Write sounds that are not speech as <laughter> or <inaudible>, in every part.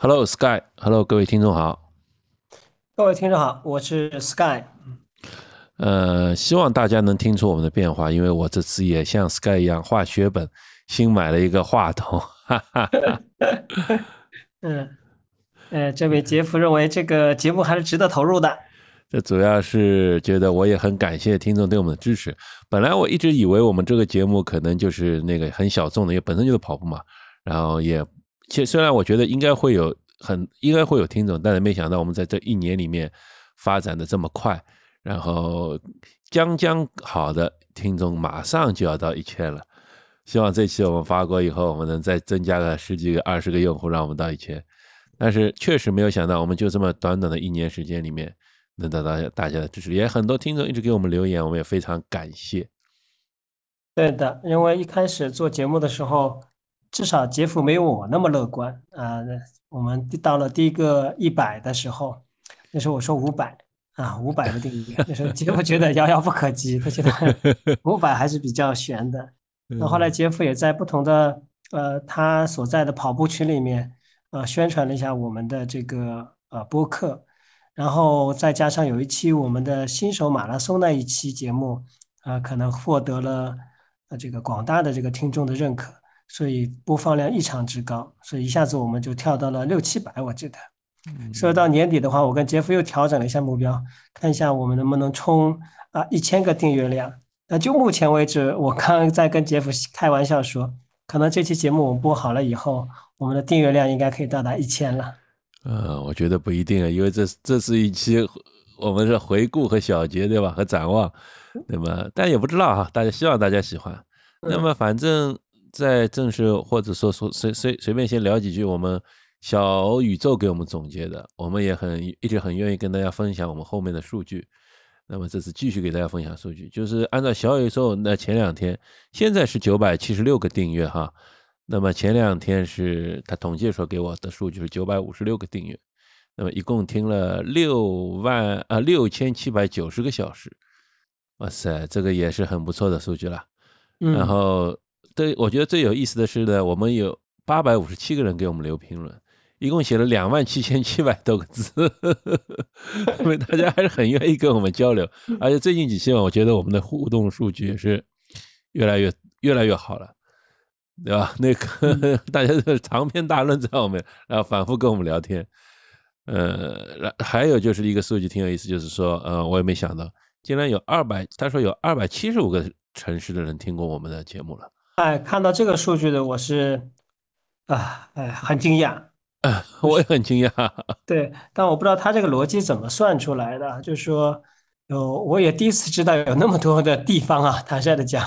Hello Sky，Hello 各位听众好，各位听众好，我是 Sky。呃，希望大家能听出我们的变化，因为我这次也像 Sky 一样画血本，新买了一个话筒。哈哈哈。<laughs> 嗯，呃，这位杰夫认为这个节目还是值得投入的。这主要是觉得我也很感谢听众对我们的支持。本来我一直以为我们这个节目可能就是那个很小众的，因为本身就是跑步嘛，然后也。其实虽然我觉得应该会有很应该会有听众，但是没想到我们在这一年里面发展的这么快，然后将将好的听众马上就要到一千了。希望这期我们发过以后，我们能再增加个十几个、二十个用户，让我们到一千。但是确实没有想到，我们就这么短短的一年时间里面能得到大家的支持，也很多听众一直给我们留言，我们也非常感谢。对的，因为一开始做节目的时候。至少杰夫没有我那么乐观啊！我们到了第一个一百的时候，那时候我说五百啊，五百的定义，那时候杰夫觉得遥遥不可及，他觉得 <laughs> 五百还是比较悬的。那后来杰夫也在不同的呃他所在的跑步群里面呃宣传了一下我们的这个呃播客，然后再加上有一期我们的新手马拉松那一期节目啊，可能获得了呃这个广大的这个听众的认可。所以播放量异常之高，所以一下子我们就跳到了六七百，我记得。说到年底的话，我跟杰夫又调整了一下目标，看一下我们能不能冲啊一千个订阅量。那就目前为止，我刚刚在跟杰夫开玩笑说，可能这期节目我们播好了以后，我们的订阅量应该可以到达一千了。呃，我觉得不一定啊，因为这这是一期我们是回顾和小结，对吧？和展望，对吧？但也不知道哈，大家希望大家喜欢。那么反正。在正式或者说说随随随便先聊几句，我们小宇宙给我们总结的，我们也很一直很愿意跟大家分享我们后面的数据。那么这次继续给大家分享数据，就是按照小宇宙那前两天，现在是九百七十六个订阅哈。那么前两天是他统计的时候给我的数据是九百五十六个订阅，那么一共听了六万啊六千七百九十个小时，哇塞，这个也是很不错的数据了。然后。对，我觉得最有意思的是呢，我们有八百五十七个人给我们留评论，一共写了两万七千七百多个字，<laughs> 因为大家还是很愿意跟我们交流，而且最近几期我觉得我们的互动数据也是越来越越来越好了，对吧？那个 <laughs> 大家是长篇大论在我们，然后反复跟我们聊天，呃，还有就是一个数据挺有意思，就是说，呃，我也没想到，竟然有二百，他说有二百七十五个城市的人听过我们的节目了。哎，看到这个数据的我是啊，哎，很惊讶。我也很惊讶。<laughs> 对，但我不知道他这个逻辑怎么算出来的。就是说，有我也第一次知道有那么多的地方啊。坦率的讲，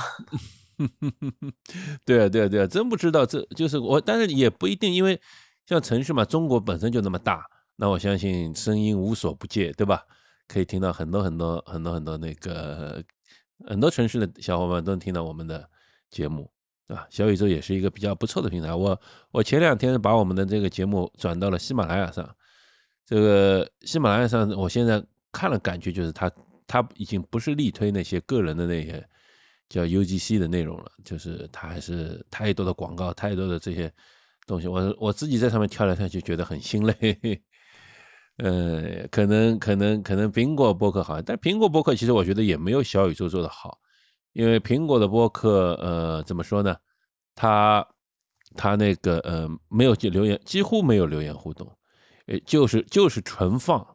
<laughs> 对啊，对啊，对啊，真不知道。这就是我，但是也不一定，因为像城市嘛，中国本身就那么大，那我相信声音无所不界，对吧？可以听到很多很多很多很多那个很多城市的小伙伴都能听到我们的节目。啊，小宇宙也是一个比较不错的平台。我我前两天把我们的这个节目转到了喜马拉雅上，这个喜马拉雅上，我现在看了，感觉就是它它已经不是力推那些个人的那些叫 UGC 的内容了，就是它还是太多的广告，太多的这些东西。我我自己在上面跳来跳去，觉得很心累。呃，可能可能可能苹果播客好，但苹果播客其实我觉得也没有小宇宙做的好。因为苹果的播客，呃，怎么说呢？它它那个呃，没有留言，几乎没有留言互动，呃，就是就是纯放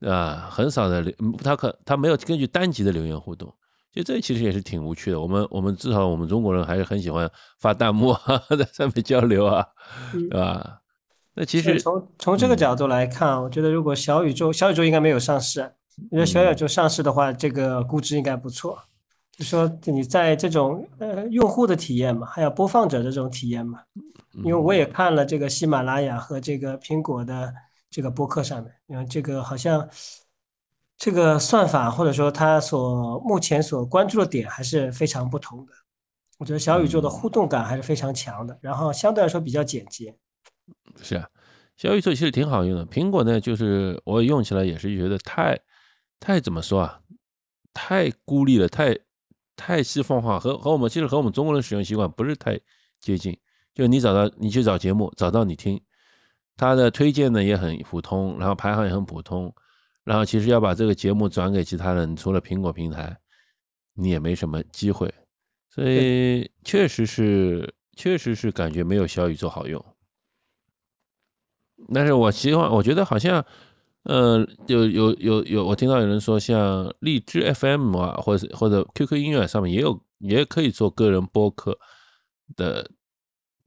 啊，很少的留，它可它没有根据单集的留言互动，其实这其实也是挺无趣的。我们我们至少我们中国人还是很喜欢发弹幕啊，<laughs> 在上面交流啊，对吧？那其实从从这个角度来看，我觉得如果小宇宙小宇宙应该没有上市，因为小宇宙上市的话，这个估值应该不错。就说你在这种呃用户的体验嘛，还有播放者的这种体验嘛，因为我也看了这个喜马拉雅和这个苹果的这个播客上面，因为这个好像这个算法或者说它所目前所关注的点还是非常不同的。我觉得小宇宙的互动感还是非常强的，然后相对来说比较简洁。是啊，小宇宙其实挺好用的。苹果呢，就是我用起来也是觉得太太怎么说啊，太孤立了，太。太西方化和和我们其实和我们中国人使用习惯不是太接近。就你找到你去找节目，找到你听，它的推荐呢也很普通，然后排行也很普通，然后其实要把这个节目转给其他人，除了苹果平台，你也没什么机会，所以确实是，确实是感觉没有小宇宙好用。但是我希望，我觉得好像，呃，有有有有，我听到有人说，像荔枝 FM 啊，或者或者 QQ 音乐上面也有，也可以做个人播客的，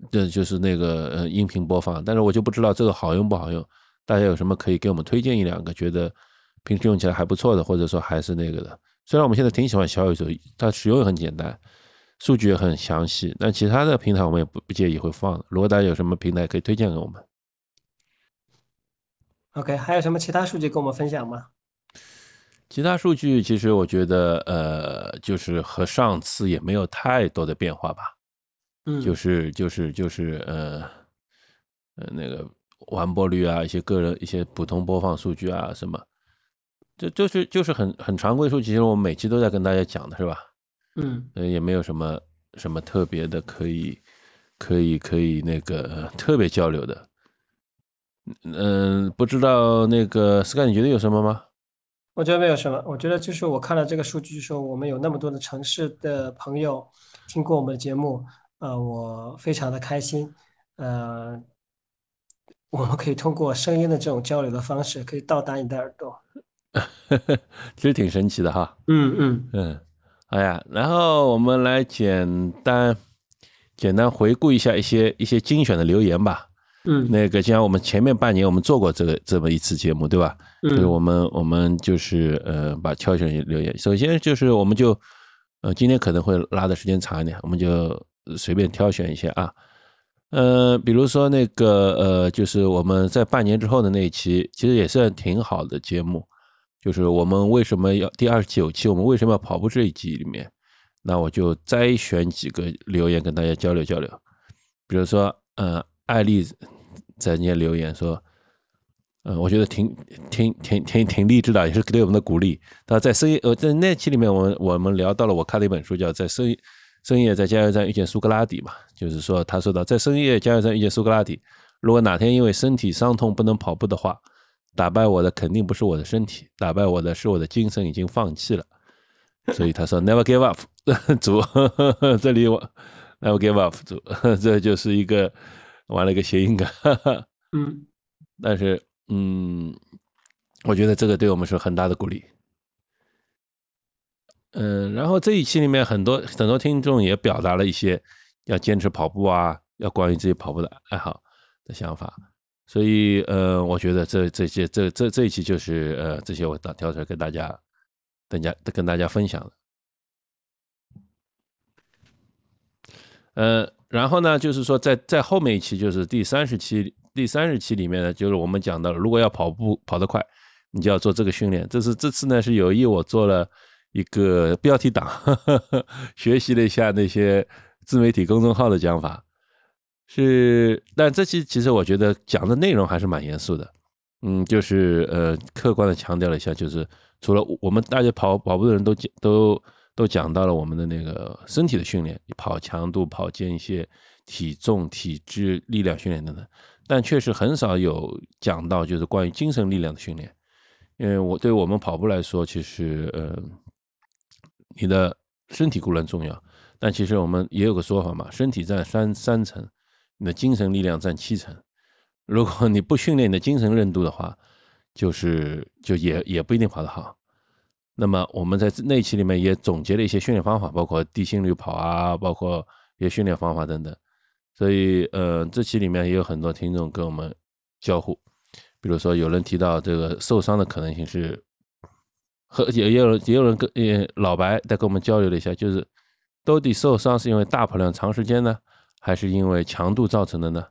这就是那个呃音频播放。但是我就不知道这个好用不好用，大家有什么可以给我们推荐一两个，觉得平时用起来还不错的，或者说还是那个的。虽然我们现在挺喜欢小宇宙，它使用也很简单，数据也很详细，但其他的平台我们也不不介意会放。如果大家有什么平台可以推荐给我们。OK，还有什么其他数据跟我们分享吗？其他数据其实我觉得，呃，就是和上次也没有太多的变化吧。嗯，就是就是就是呃呃那个完播率啊，一些个人一些普通播放数据啊什么，就就是就是很很常规数据，其实我们每期都在跟大家讲的是吧？嗯，呃，也没有什么什么特别的可以可以可以那个特别交流的。嗯，不知道那个 Sky，你觉得有什么吗？我觉得没有什么。我觉得就是我看了这个数据，说我们有那么多的城市的朋友听过我们的节目，呃，我非常的开心。呃，我们可以通过声音的这种交流的方式，可以到达你的耳朵。<laughs> 其实挺神奇的哈。嗯嗯嗯，哎呀，然后我们来简单简单回顾一下一些一些精选的留言吧。嗯，那个，就像我们前面半年我们做过这个这么一次节目，对吧？嗯，就是我们我们就是呃，把挑选留言。首先就是我们就呃，今天可能会拉的时间长一点，我们就随便挑选一些啊。呃，比如说那个呃，就是我们在半年之后的那一期，其实也算挺好的节目。就是我们为什么要第二十九期，我们为什么要跑步这一集里面，那我就摘选几个留言跟大家交流交流。比如说呃。艾丽在那留言说：“嗯，我觉得挺挺挺挺挺励志的，也是对我们的鼓励。他在深夜呃，在那期里面，我们我们聊到了我看了一本书，叫《在深深夜在加油站遇见苏格拉底》嘛，就是说他说到在深夜加油站遇见苏格拉底，如果哪天因为身体伤痛不能跑步的话，打败我的肯定不是我的身体，打败我的是我的精神已经放弃了。所以他说 <laughs> Never give up，主这里我 Never give up，主这就是一个。”玩了一个谐音梗，<laughs> 嗯，但是嗯，我觉得这个对我们是很大的鼓励。嗯，然后这一期里面很多很多听众也表达了一些要坚持跑步啊，要关于自己跑步的爱好的想法，所以呃，我觉得这这些这这这一期就是呃这些我挑挑出来跟大家大家跟大家分享的，呃。然后呢，就是说，在在后面一期，就是第三十期，第三十期里面呢，就是我们讲到，如果要跑步跑得快，你就要做这个训练。这是这次呢是有意我做了一个标题党，<laughs> 学习了一下那些自媒体公众号的讲法。是，但这期其实我觉得讲的内容还是蛮严肃的。嗯，就是呃，客观的强调了一下，就是除了我们大家跑跑步的人都都。都讲到了我们的那个身体的训练，跑强度、跑间歇、体重、体质、力量训练等等，但确实很少有讲到就是关于精神力量的训练。因为我对我们跑步来说，其实呃，你的身体固然重要，但其实我们也有个说法嘛，身体占三三成，你的精神力量占七成。如果你不训练你的精神韧度的话，就是就也也不一定跑得好。那么我们在那期里面也总结了一些训练方法，包括低心率跑啊，包括一些训练方法等等。所以，呃，这期里面也有很多听众跟我们交互，比如说有人提到这个受伤的可能性是，和也也有人也有人跟也老白在跟我们交流了一下，就是到底受伤是因为大跑量长时间呢，还是因为强度造成的呢？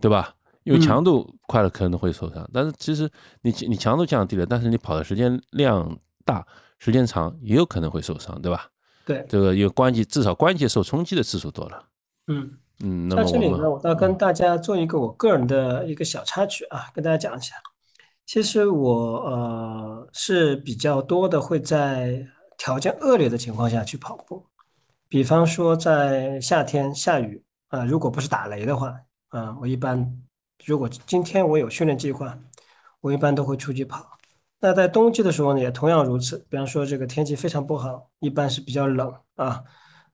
对吧？因为强度快了可能会受伤，但是其实你你强度降低了，但是你跑的时间量。大时间长也有可能会受伤，对吧？对，这个有关节至少关节受冲击的次数多了。嗯嗯，在这里呢，我要跟大家做一个我个人的一个小插曲啊，跟大家讲一下。其实我呃是比较多的会在条件恶劣的情况下去跑步，比方说在夏天下雨啊，如果不是打雷的话，啊，我一般如果今天我有训练计划，我一般都会出去跑。那在冬季的时候呢，也同样如此。比方说这个天气非常不好，一般是比较冷啊，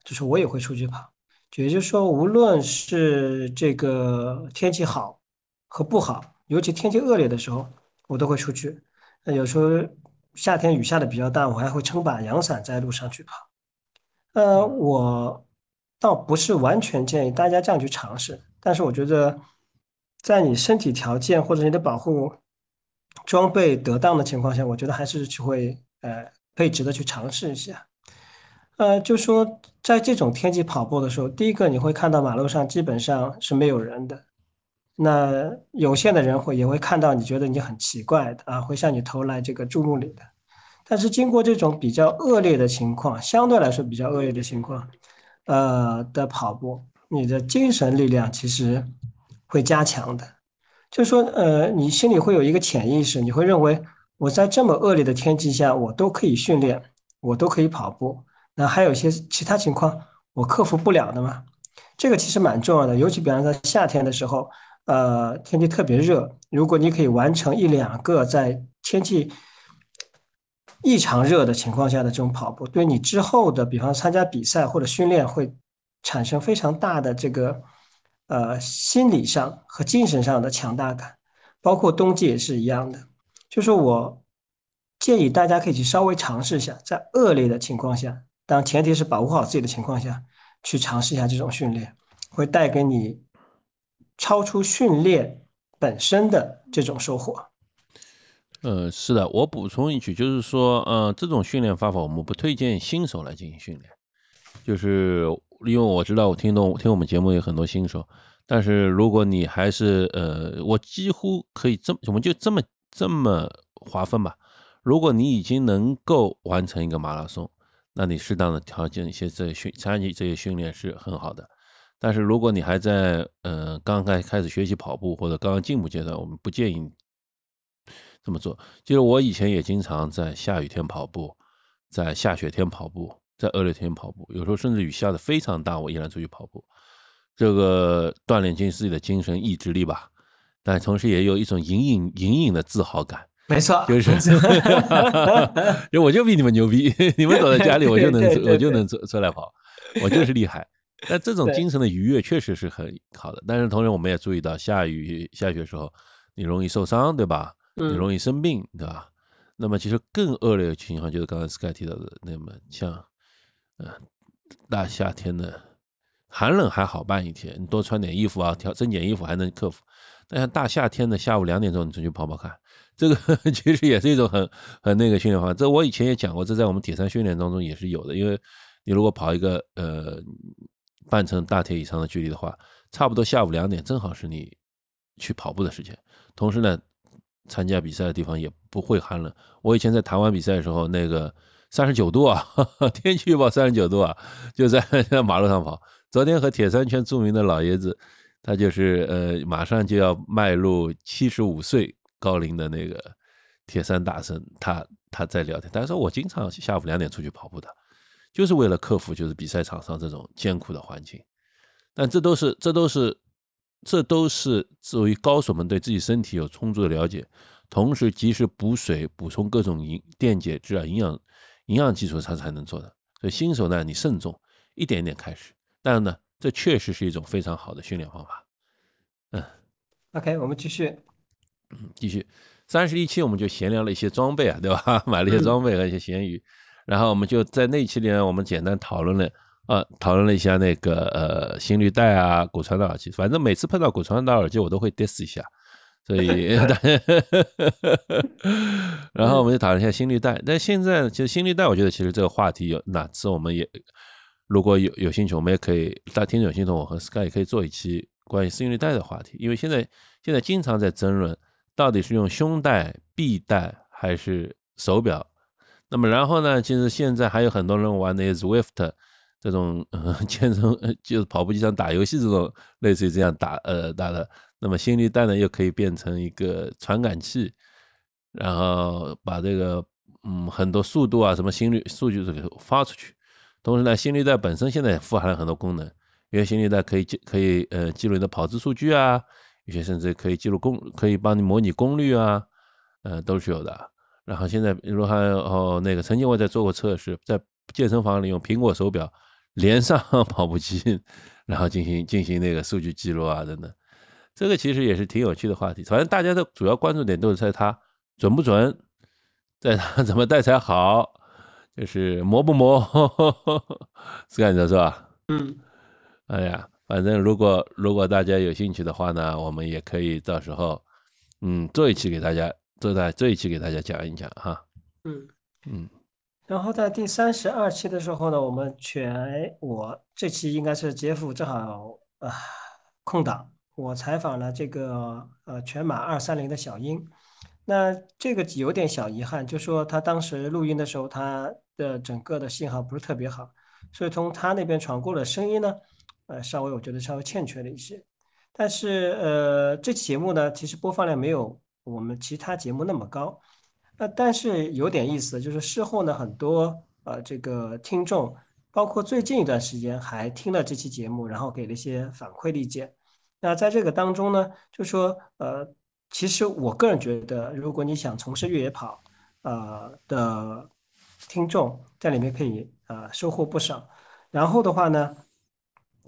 就是我也会出去跑。也就是说，无论是这个天气好和不好，尤其天气恶劣的时候，我都会出去。那有时候夏天雨下的比较大，我还会撑把阳伞在路上去跑。呃，我倒不是完全建议大家这样去尝试，但是我觉得，在你身体条件或者你的保护装备得当的情况下，我觉得还是去会呃可以值得去尝试一下。呃，就说在这种天气跑步的时候，第一个你会看到马路上基本上是没有人的，那有限的人会也会看到你觉得你很奇怪的啊，会向你投来这个注目礼的。但是经过这种比较恶劣的情况，相对来说比较恶劣的情况，呃的跑步，你的精神力量其实会加强的。就是说，呃，你心里会有一个潜意识，你会认为我在这么恶劣的天气下，我都可以训练，我都可以跑步。那还有一些其他情况我克服不了的吗？这个其实蛮重要的，尤其比方在夏天的时候，呃，天气特别热，如果你可以完成一两个在天气异常热的情况下的这种跑步，对你之后的，比方参加比赛或者训练，会产生非常大的这个呃心理上和精神上的强大感。包括冬季也是一样的，就是我建议大家可以去稍微尝试一下，在恶劣的情况下。当前提是保护好自己的情况下，去尝试一下这种训练，会带给你超出训练本身的这种收获。呃，是的，我补充一句，就是说，呃，这种训练方法我们不推荐新手来进行训练，就是因为我知道我听懂听我们节目有很多新手，但是如果你还是呃，我几乎可以这么，我们就这么这么划分吧。如果你已经能够完成一个马拉松。那你适当的调整一些这训参与这些训练是很好的，但是如果你还在呃刚刚开始学习跑步或者刚刚进步阶段，我们不建议这么做。就是我以前也经常在下雨天跑步，在下雪天跑步，在恶劣天跑步，有时候甚至雨下的非常大，我依然出去跑步，这个锻炼自己的精神意志力吧，但同时也有一种隐隐隐隐的自豪感。没错，就是，因为我就比你们牛逼，你们躲在家里，我就能我就能出出来跑，我就是厉害。但这种精神的愉悦确实是很好的。但是同时，我们也注意到，下雨下雪的时候，你容易受伤，对吧？你容易生病，对吧？那么，其实更恶劣的情况就是刚才 Sky 提到的，那么像，嗯，大夏天的寒冷还好办一天，你多穿点衣服啊，调增减衣服还能克服。但像大夏天的下午两点钟，你出去跑跑看。这个 <laughs> 其实也是一种很很那个训练方法，这我以前也讲过，这在我们铁三训练当中也是有的。因为你如果跑一个呃半程大铁以上的距离的话，差不多下午两点正好是你去跑步的时间。同时呢，参加比赛的地方也不会寒冷。我以前在台湾比赛的时候，那个三十九度啊，<laughs> 天气预报三十九度啊，就 <laughs> 在马路上跑。昨天和铁三圈著名的老爷子，他就是呃马上就要迈入七十五岁。高龄的那个铁三大神，他他在聊天，他说我经常下午两点出去跑步的，就是为了克服就是比赛场上这种艰苦的环境。但这都是这都是这都是作为高手们对自己身体有充足的了解，同时及时补水、补充各种营电解质啊、营养营养基础上才能做的。所以新手呢，你慎重，一点点开始。但是呢，这确实是一种非常好的训练方法。嗯，OK，我们继续。嗯继续，三十一期我们就闲聊了一些装备啊，对吧？<laughs> 买了一些装备和一些闲鱼，然后我们就在那期里呢，我们简单讨论了，呃，讨论了一下那个呃心率带啊，骨传导耳机。反正每次碰到骨传导耳机，我都会 diss 一下，所以，<laughs> 然后我们就讨论一下心率带。但现在其实心率带，我觉得其实这个话题有哪次我们也如果有有兴趣，我们也可以大听众有兴趣，我和 Sky 也可以做一期关于心率带的话题，因为现在现在经常在争论。到底是用胸带、臂带还是手表？那么然后呢？其实现在还有很多人玩的 Swift 这种 <laughs> 健身，就是跑步机上打游戏这种类似于这样打呃打的。那么心率带呢，又可以变成一个传感器，然后把这个嗯很多速度啊什么心率数据都给发出去。同时呢，心率带本身现在也富含了很多功能，因为心率带可以记可以呃记录你的跑姿数据啊。有些甚至可以记录功，可以帮你模拟功率啊，呃，都是有的。然后现在，比如还有那个，曾经我在做过测试，在健身房里用苹果手表连上跑步机，<laughs> 然后进行进行那个数据记录啊等等。这个其实也是挺有趣的话题。反正大家的主要关注点都是在它准不准，在它 <laughs> 怎么戴才好，就是磨不磨，是这样子是吧？嗯。哎呀，反正如果如果大家有兴趣的话呢，我们也可以到时候，嗯，做一期给大家。做在这一期给大家讲一讲哈，嗯嗯，然后在第三十二期的时候呢，我们全我这期应该是杰夫正好啊空档，我采访了这个呃全马二三零的小英，那这个有点小遗憾，就说他当时录音的时候，他的整个的信号不是特别好，所以从他那边传过的声音呢，呃稍微我觉得稍微欠缺了一些，但是呃这期节目呢，其实播放量没有。我们其他节目那么高，呃，但是有点意思，就是事后呢，很多呃这个听众，包括最近一段时间还听了这期节目，然后给了一些反馈意见。那在这个当中呢，就说呃，其实我个人觉得，如果你想从事越野跑，呃的听众在里面可以呃收获不少。然后的话呢。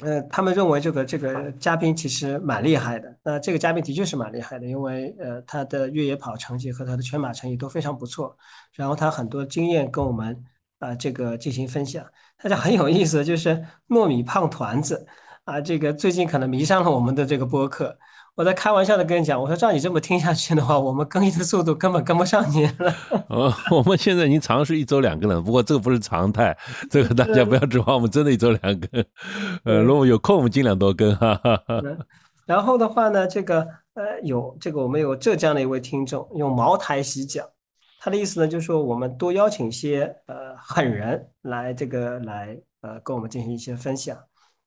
呃，他们认为这个这个嘉宾其实蛮厉害的。那这个嘉宾的确是蛮厉害的，因为呃，他的越野跑成绩和他的全马成绩都非常不错。然后他很多经验跟我们啊这个进行分享。大家很有意思，就是糯米胖团子啊，这个最近可能迷上了我们的这个播客。我在开玩笑的跟你讲，我说照你这么听下去的话，我们更新的速度根本跟不上你了。呃，<laughs> 我们现在已经尝试一周两更了，不过这个不是常态，这个大家不要指望我们真的一周两更。呃，如果有空，我们尽量多更哈。然后的话呢，这个呃有这个我们有浙江的一位听众用茅台洗脚，他的意思呢就是说我们多邀请一些呃狠人来这个来呃跟我们进行一些分享，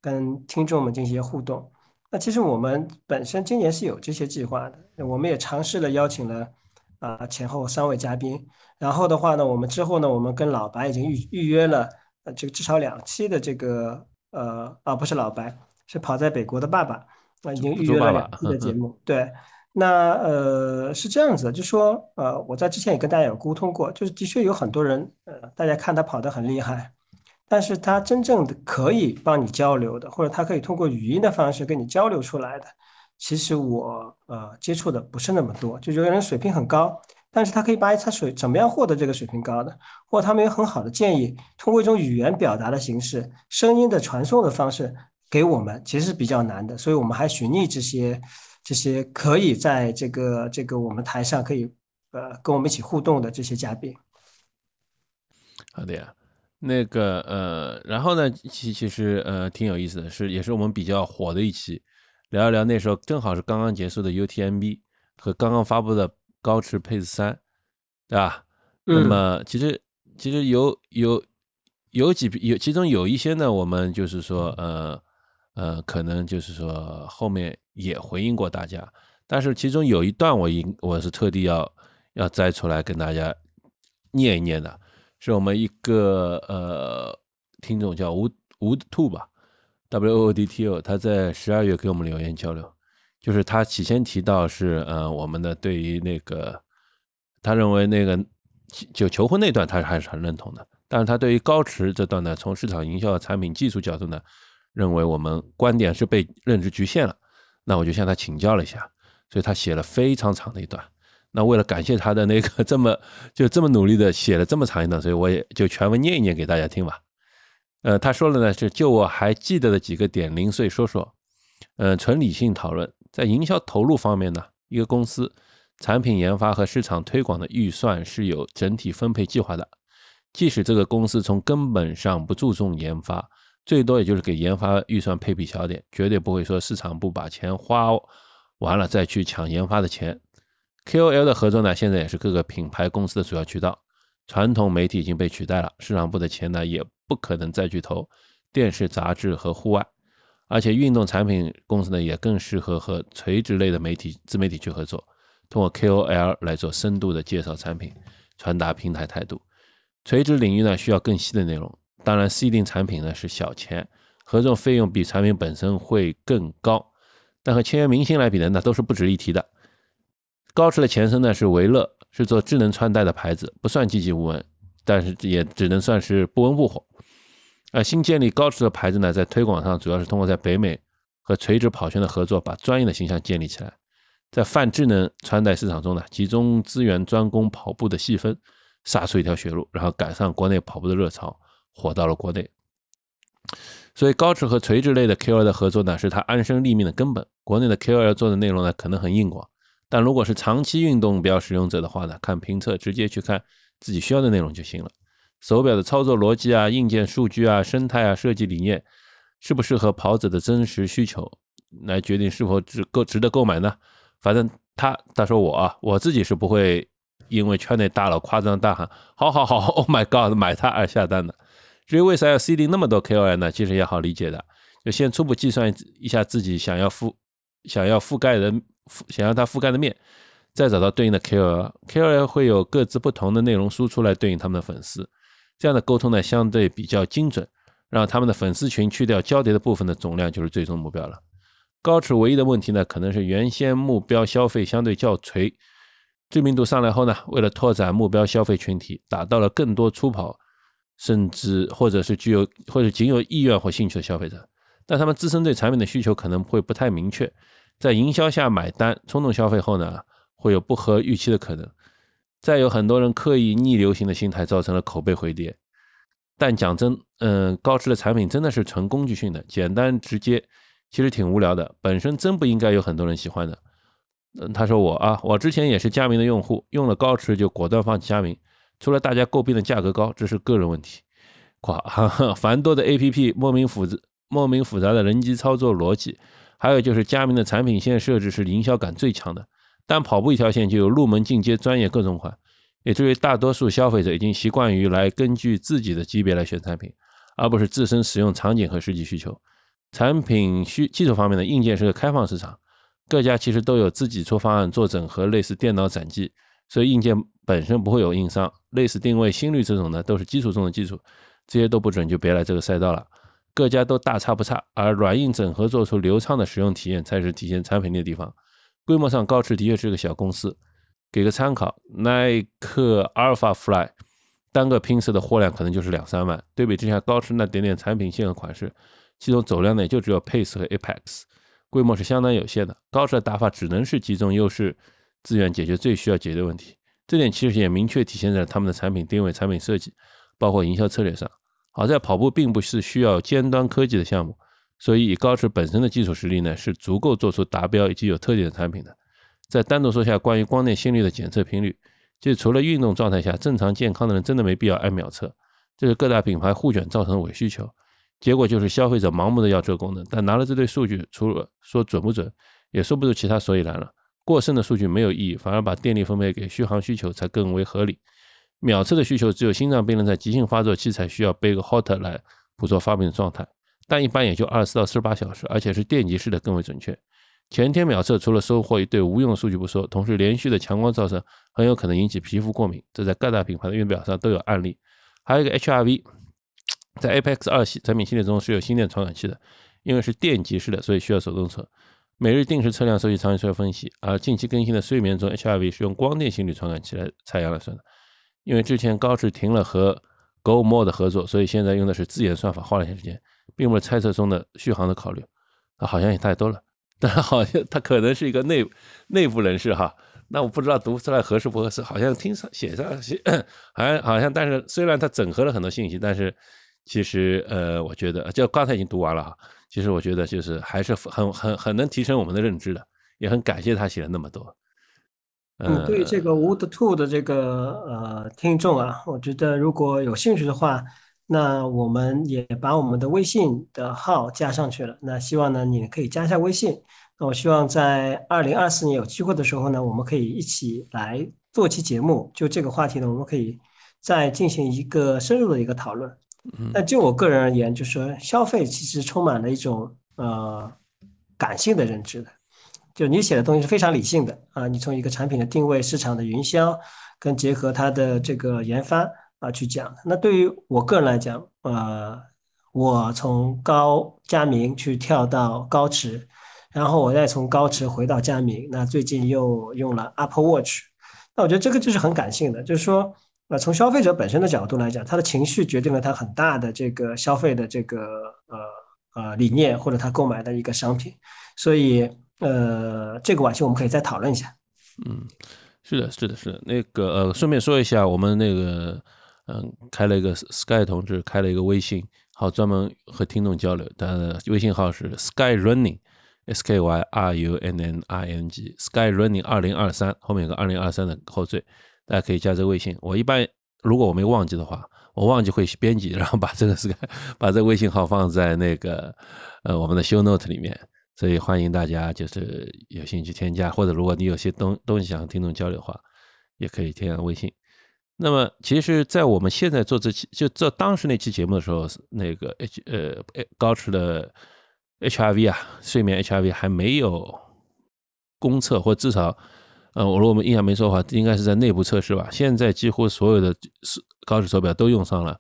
跟听众们进行互动。那其实我们本身今年是有这些计划的，我们也尝试了邀请了啊前后三位嘉宾，然后的话呢，我们之后呢，我们跟老白已经预预约了呃这个至少两期的这个呃啊不是老白是跑在北国的爸爸啊已经预约了两期的节目，对，那呃是这样子的，就说呃我在之前也跟大家有沟通过，就是的确有很多人呃大家看他跑得很厉害。但是他真正的可以帮你交流的，或者他可以通过语音的方式跟你交流出来的，其实我呃接触的不是那么多。就有的人水平很高，但是他可以把他水怎么样获得这个水平高的，或者他们有很好的建议，通过一种语言表达的形式、声音的传送的方式给我们，其实是比较难的。所以我们还寻觅这些这些可以在这个这个我们台上可以呃跟我们一起互动的这些嘉宾。好的呀。那个呃，然后呢，其其实呃挺有意思的，是也是我们比较火的一期，聊一聊那时候正好是刚刚结束的 UTMB 和刚刚发布的高驰 Pace 三，对吧？那么其实其实有有有几有其中有一些呢，我们就是说呃呃，可能就是说后面也回应过大家，但是其中有一段我应我是特地要要摘出来跟大家念一念的。是我们一个呃听众叫吴吴兔吧，W O D T O，他在十二月给我们留言交流，就是他起先提到是呃我们的对于那个他认为那个就求婚那段他还是很认同的，但是他对于高驰这段呢，从市场营销的、产品技术角度呢，认为我们观点是被认知局限了，那我就向他请教了一下，所以他写了非常长的一段。那为了感谢他的那个 <laughs> 这么就这么努力的写了这么长一段，所以我也就全文念一念给大家听吧。呃，他说了呢，是就我还记得的几个点零碎说说。呃，纯理性讨论，在营销投入方面呢，一个公司产品研发和市场推广的预算是有整体分配计划的。即使这个公司从根本上不注重研发，最多也就是给研发预算配比小点，绝对不会说市场部把钱花完了再去抢研发的钱。KOL 的合作呢，现在也是各个品牌公司的主要渠道。传统媒体已经被取代了，市场部的钱呢，也不可能再去投电视、杂志和户外。而且运动产品公司呢，也更适合和垂直类的媒体、自媒体去合作，通过 KOL 来做深度的介绍产品，传达平台态度。垂直领域呢，需要更细的内容。当然，C 定产品呢是小钱，合作费用比产品本身会更高。但和签约明星来比呢，那都是不值一提的。高驰的前身呢是维乐，是做智能穿戴的牌子，不算籍籍无闻，但是也只能算是不温不火。而新建立高驰的牌子呢，在推广上主要是通过在北美和垂直跑圈的合作，把专业的形象建立起来，在泛智能穿戴市场中呢，集中资源专攻跑步的细分，杀出一条血路，然后赶上国内跑步的热潮，火到了国内。所以高驰和垂直类的 KOL 的合作呢，是他安身立命的根本。国内的 KOL 做的内容呢，可能很硬广，但如果是长期运动表使用者的话呢，看评测直接去看自己需要的内容就行了。手表的操作逻辑啊、硬件数据啊、生态啊、设计理念，适不适合跑者的真实需求，来决定是否值够值得购买呢？反正他他说我啊，我自己是不会因为圈内大佬夸张大喊“好好好，Oh my God”，买它而下单的。至于为啥要 C 定那么多 KOL 呢？其实也好理解的，就先初步计算一下自己想要覆想要覆盖的想要它覆盖的面，再找到对应的 KOL，KOL 会有各自不同的内容输出来对应他们的粉丝。这样的沟通呢，相对比较精准，让他们的粉丝群去掉交叠的部分的总量就是最终目标了。高驰唯一的问题呢，可能是原先目标消费相对较垂，知名度上来后呢，为了拓展目标消费群体，打到了更多初跑，甚至或者是具有或者仅有意愿或兴趣的消费者，但他们自身对产品的需求可能会不太明确，在营销下买单冲动消费后呢，会有不合预期的可能。再有很多人刻意逆流行的心态，造成了口碑回跌。但讲真，嗯，高驰的产品真的是纯工具性的，简单直接，其实挺无聊的。本身真不应该有很多人喜欢的。嗯，他说我啊，我之前也是佳明的用户，用了高驰就果断放弃佳明。除了大家诟病的价格高，这是个人问题。<laughs> 夸，繁多的 APP，莫名复杂、莫名复杂的人机操作逻辑，还有就是佳明的产品线设置是营销感最强的。单跑步一条线就有入门、进阶、专业各种款，也至于大多数消费者已经习惯于来根据自己的级别来选产品，而不是自身使用场景和实际需求。产品需技术方面的硬件是个开放市场，各家其实都有自己出方案做整合，类似电脑展机，所以硬件本身不会有硬伤。类似定位、心率这种呢，都是基础中的基础，这些都不准就别来这个赛道了。各家都大差不差，而软硬整合做出流畅的使用体验，才是体现产品力的地方。规模上，高驰的确是个小公司。给个参考，耐克 Alpha Fly 单个拼色的货量可能就是两三万。对比之下，高驰那点点产品线和款式，其中走量呢也就只有 Pace 和 Apex，规模是相当有限的。高驰的打法只能是集中优势资源解决最需要解决的问题。这点其实也明确体现在他们的产品定位、产品设计，包括营销策略上。好在跑步并不是需要尖端科技的项目。所以，以高驰本身的技术实力呢，是足够做出达标以及有特点的产品的。再单独说下关于光电心率的检测频率，就除了运动状态下正常健康的人，真的没必要按秒测。这是各大品牌互卷造成的伪需求，结果就是消费者盲目的要这功能，但拿了这堆数据，除了说准不准，也说不出其他所以然了。过剩的数据没有意义，反而把电力分配给续航需求才更为合理。秒测的需求只有心脏病人在急性发作期才需要背个 Hot 来捕捉发病状态。但一般也就二十四到四十八小时，而且是电极式的更为准确。前天秒测除了收获一堆无用的数据不说，同时连续的强光照射很有可能引起皮肤过敏，这在各大品牌的运表上都有案例。还有一个 HRV，在 Apex 二系产品系列中是有心电传感器的，因为是电极式的，所以需要手动测。每日定时测量收集长期数据分析，而近期更新的睡眠中 HRV 是用光电心率传感器来采样来算的。因为之前高驰停了和 GoMore 的合作，所以现在用的是自研算法，花了一些时间。并不是猜测中的续航的考虑，啊，好像也太多了。<laughs> 但好像他可能是一个内内部人士哈，那我不知道读出来合适不合适。好像听上写上写，<clears throat> 好像好像，但是虽然他整合了很多信息，但是其实呃，我觉得就刚才已经读完了哈。其实我觉得就是还是很很很能提升我们的认知的，也很感谢他写了那么多。嗯，对这个 Wood Two 的这个呃听众啊，我觉得如果有兴趣的话。那我们也把我们的微信的号加上去了。那希望呢，你可以加一下微信。那我希望在二零二四年有机会的时候呢，我们可以一起来做期节目。就这个话题呢，我们可以再进行一个深入的一个讨论。那就我个人而言，就是说消费其实充满了一种呃感性的认知的。就你写的东西是非常理性的啊，你从一个产品的定位、市场的营销，跟结合它的这个研发。啊，去讲那对于我个人来讲，呃，我从高佳明去跳到高驰，然后我再从高驰回到佳明，那最近又用了 Apple Watch。那我觉得这个就是很感性的，就是说，呃，从消费者本身的角度来讲，他的情绪决定了他很大的这个消费的这个呃呃理念或者他购买的一个商品。所以，呃，这个晚期我们可以再讨论一下。嗯，是的，是的，是的。那个呃，顺便说一下，我们那个嗯，开了一个 Sky 同志开了一个微信号，专门和听众交流。的微信号是 Sky Running。S K Y R U N N I N G Sky Running 二零二三后面有个二零二三的后缀，大家可以加这个微信。我一般如果我没忘记的话，我忘记会编辑，然后把这个 Sky 把这个微信号放在那个呃我们的 Show Note 里面，所以欢迎大家就是有兴趣添加，或者如果你有些东东西想和听众交流的话，也可以添加微信。那么其实，在我们现在做这期就做当时那期节目的时候，那个 H 呃高驰的。HRV 啊，睡眠 HRV 还没有公测，或至少，呃，我如果我们印象没错的话，应该是在内部测试吧。现在几乎所有的高驰手表都用上了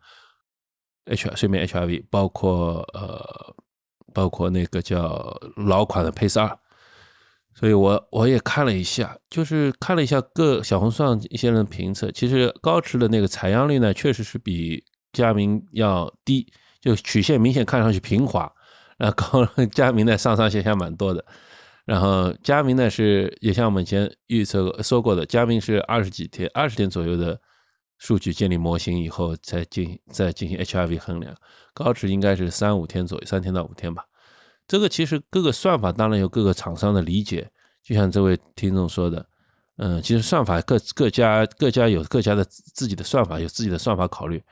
H 睡眠 HRV，包括呃，包括那个叫老款的 Pace 二。所以我我也看了一下，就是看了一下各小红书上一些人的评测，其实高驰的那个采样率呢，确实是比佳明要低，就曲线明显看上去平滑。啊，高 <laughs> 佳明呢上上下下蛮多的，然后佳明呢是也像我们以前预测说过的，佳明是二十几天、二十天左右的数据建立模型以后再进再进行 HRV 衡量，高值应该是三五天左右，三天到五天吧。这个其实各个算法当然有各个厂商的理解，就像这位听众说的，嗯，其实算法各各家各家有各家的自己的算法，有自己的算法考虑，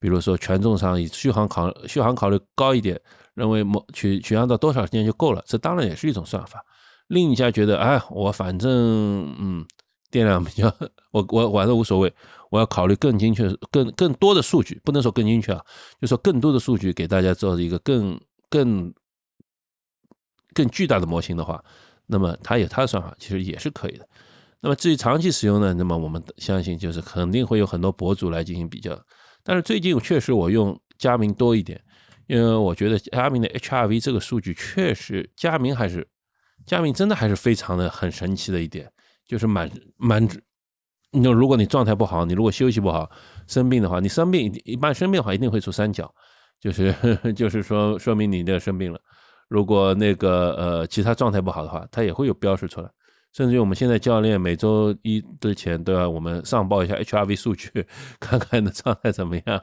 比如说权重上以续航考续航考虑高一点。认为某取取样到多少时间就够了，这当然也是一种算法。另一家觉得，哎，我反正嗯，电量比较，<laughs> 我我反正无所谓，我要考虑更精确、更更多的数据，不能说更精确啊，就说更多的数据给大家做一个更更更巨大的模型的话，那么它有它的算法，其实也是可以的。那么至于长期使用呢，那么我们相信就是肯定会有很多博主来进行比较。但是最近确实我用佳明多一点。因为我觉得佳明的 HRV 这个数据确实，佳明还是佳明真的还是非常的很神奇的一点，就是蛮蛮，那如果你状态不好，你如果休息不好，生病的话，你生病一般生病的话一定会出三角，就是 <laughs> 就是说说明你的生病了。如果那个呃其他状态不好的话，它也会有标识出来。甚至于我们现在教练每周一之前都要我们上报一下 HRV 数据，看看你的状态怎么样。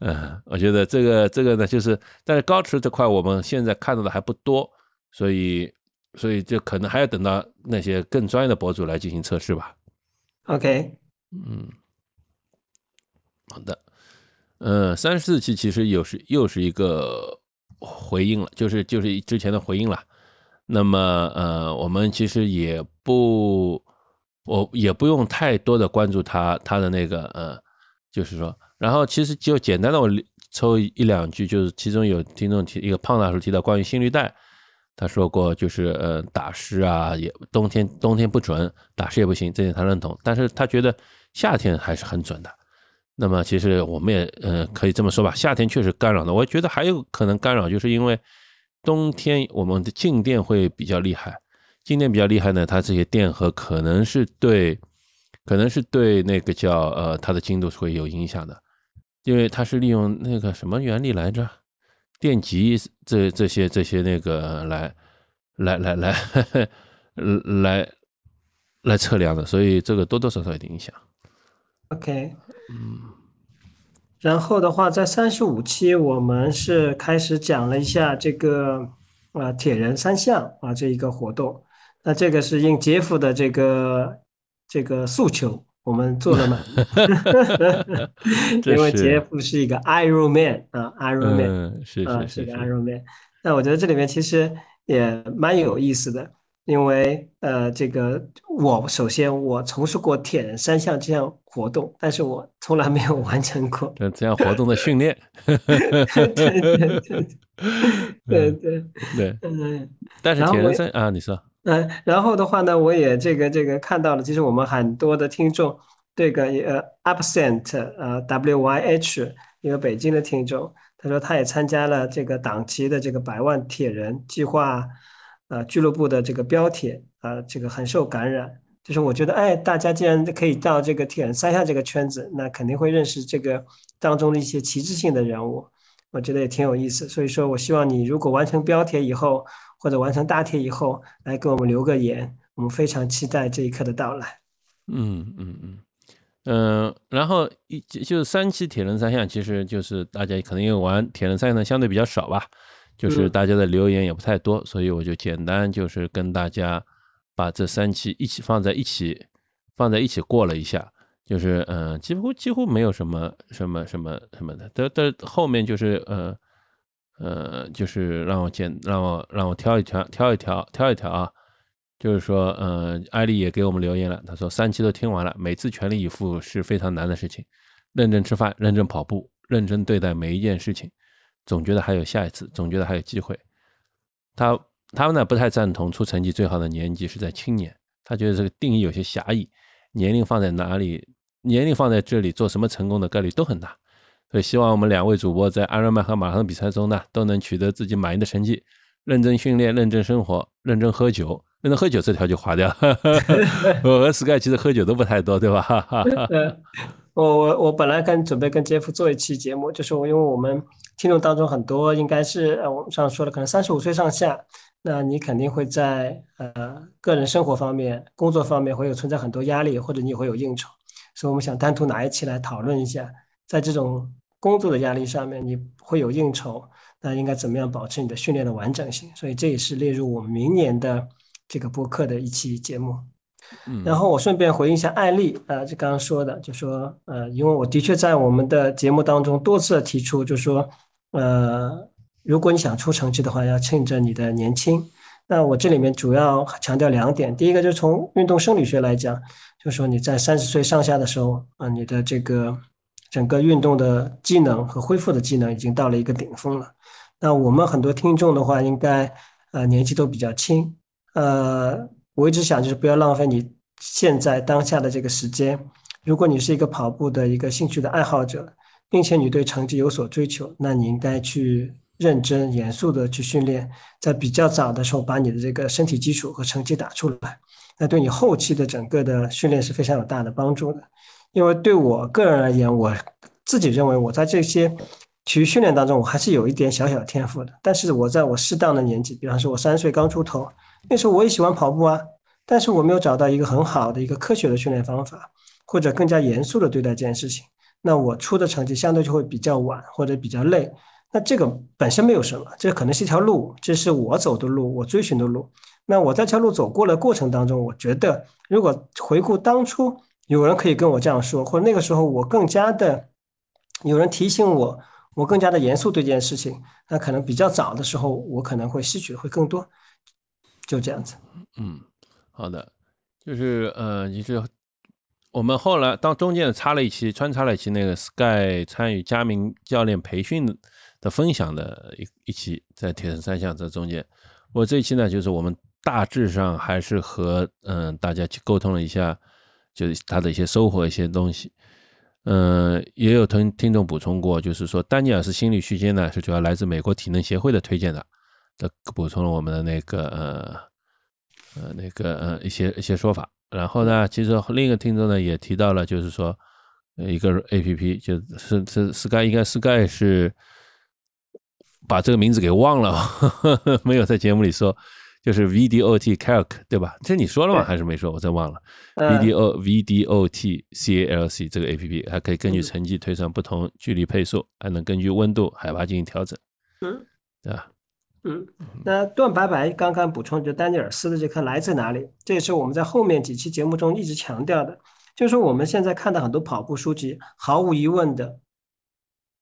嗯，我觉得这个这个呢，就是，但是高驰这块我们现在看到的还不多，所以所以就可能还要等到那些更专业的博主来进行测试吧。OK，嗯，好的，呃，三十四期其实又是又是一个回应了，就是就是之前的回应了。那么呃，我们其实也不我也不用太多的关注他他的那个呃，就是说。然后其实就简单的我抽一两句，就是其中有听众提一个胖大叔提到关于心率带，他说过就是呃打湿啊也冬天冬天不准打湿也不行，这点他认同，但是他觉得夏天还是很准的。那么其实我们也呃可以这么说吧，夏天确实干扰的，我觉得还有可能干扰就是因为冬天我们的静电会比较厉害，静电比较厉害呢，它这些电荷可能是对可能是对那个叫呃它的精度是会有影响的。因为它是利用那个什么原理来着，电极这这些这些那个来来来来 <laughs> 来来测量的，所以这个多多少少有点影响。OK，嗯，然后的话，在三十五期我们是开始讲了一下这个啊铁人三项啊这一个活动，那这个是应杰夫的这个这个诉求。我们做了嘛？<laughs> 因为杰夫是一个 Iron Man 啊，Iron Man 是啊，是个 Iron Man。那我觉得这里面其实也蛮有意思的，因为呃，这个我首先我从事过铁人三项这项活动，但是我从来没有完成过 <laughs> 这样活动的训练。<laughs> 对对对对对对，嗯。但是铁人三啊，你说。嗯，然后的话呢，我也这个这个看到了，其实我们很多的听众，这个呃，absent 呃，W Y H 一个北京的听众，他说他也参加了这个党旗的这个百万铁人计划，呃俱乐部的这个标铁啊，这个很受感染。就是我觉得，哎，大家既然可以到这个铁人三项这个圈子，那肯定会认识这个当中的一些旗帜性的人物，我觉得也挺有意思。所以说我希望你如果完成标铁以后，或者完成大题以后，来给我们留个言，我们非常期待这一刻的到来。嗯嗯嗯嗯，然后一就是三期铁人三项，其实就是大家可能因为玩铁人三项的相对比较少吧，就是大家的留言也不太多，所以我就简单就是跟大家。把这三期一起放在一起，放在一起过了一下，就是嗯，几乎几乎没有什么什么什么什么的。但但后面就是呃呃，就是让我简让我让我挑一挑挑一挑挑一挑啊，就是说嗯，艾丽也给我们留言了，他说三期都听完了，每次全力以赴是非常难的事情，认真吃饭，认真跑步，认真对待每一件事情，总觉得还有下一次，总觉得还有机会。他。他们呢不太赞同出成绩最好的年纪是在青年，他觉得这个定义有些狭义，年龄放在哪里，年龄放在这里做什么成功的概率都很大，所以希望我们两位主播在安瑞曼和马拉松比赛中呢都能取得自己满意的成绩，认真训练，认真生活，认真喝酒，认真喝酒这条就划掉。<laughs> 我和 Sky 其实喝酒都不太多，对吧？<laughs> 我我我本来跟准备跟杰夫做一期节目，就是我因为我们听众当中很多应该是呃我们上说的可能三十五岁上下。那你肯定会在呃个人生活方面、工作方面会有存在很多压力，或者你会有应酬，所以我们想单独拿一期来讨论一下，在这种工作的压力上面，你会有应酬，那应该怎么样保持你的训练的完整性？所以这也是列入我们明年的这个播客的一期节目。嗯，然后我顺便回应一下艾丽，呃，就刚刚说的，就说呃，因为我的确在我们的节目当中多次提出，就说呃。如果你想出成绩的话，要趁着你的年轻。那我这里面主要强调两点，第一个就是从运动生理学来讲，就是说你在三十岁上下的时候，啊，你的这个整个运动的机能和恢复的机能已经到了一个顶峰了。那我们很多听众的话，应该呃年纪都比较轻，呃，我一直想就是不要浪费你现在当下的这个时间。如果你是一个跑步的一个兴趣的爱好者，并且你对成绩有所追求，那你应该去。认真严肃的去训练，在比较早的时候把你的这个身体基础和成绩打出来，那对你后期的整个的训练是非常有大的帮助的。因为对我个人而言，我自己认为我在这些体育训练当中，我还是有一点小小天赋的。但是我在我适当的年纪，比方说我三岁刚出头，那时候我也喜欢跑步啊，但是我没有找到一个很好的一个科学的训练方法，或者更加严肃的对待这件事情，那我出的成绩相对就会比较晚或者比较累。那这个本身没有什么，这可能是一条路，这是我走的路，我追寻的路。那我在这条路走过的过程当中，我觉得如果回顾当初，有人可以跟我这样说，或者那个时候我更加的有人提醒我，我更加的严肃对这件事情，那可能比较早的时候，我可能会吸取的会更多。就这样子。嗯，好的，就是呃，你是我们后来当中间插了一期，穿插了一期那个 Sky 参与佳明教练培训。的分享的一一期在铁人三项这中间，我这一期呢，就是我们大致上还是和嗯大家去沟通了一下，就是他的一些收获一些东西，嗯，也有听听众补充过，就是说丹尼尔斯心理区间呢是主要来自美国体能协会的推荐的，的补充了我们的那个呃呃那个呃一些一些说法，然后呢，其实另一个听众呢也提到了，就是说一个 A P P 就是是 Sky 应该 Sky 是。把这个名字给忘了，<laughs> 没有在节目里说，就是 VDOT Calc 对吧？这你说了吗？还是没说？我真忘了。VDO VDOT CALC 这个 APP 还可以根据成绩推算不同距离配速，还能根据温度、海拔进行调整。嗯，对吧？嗯，那段白白刚刚补充，就丹尼尔斯的这颗来自哪里？这也是我们在后面几期节目中一直强调的，就是说我们现在看到很多跑步书籍，毫无疑问的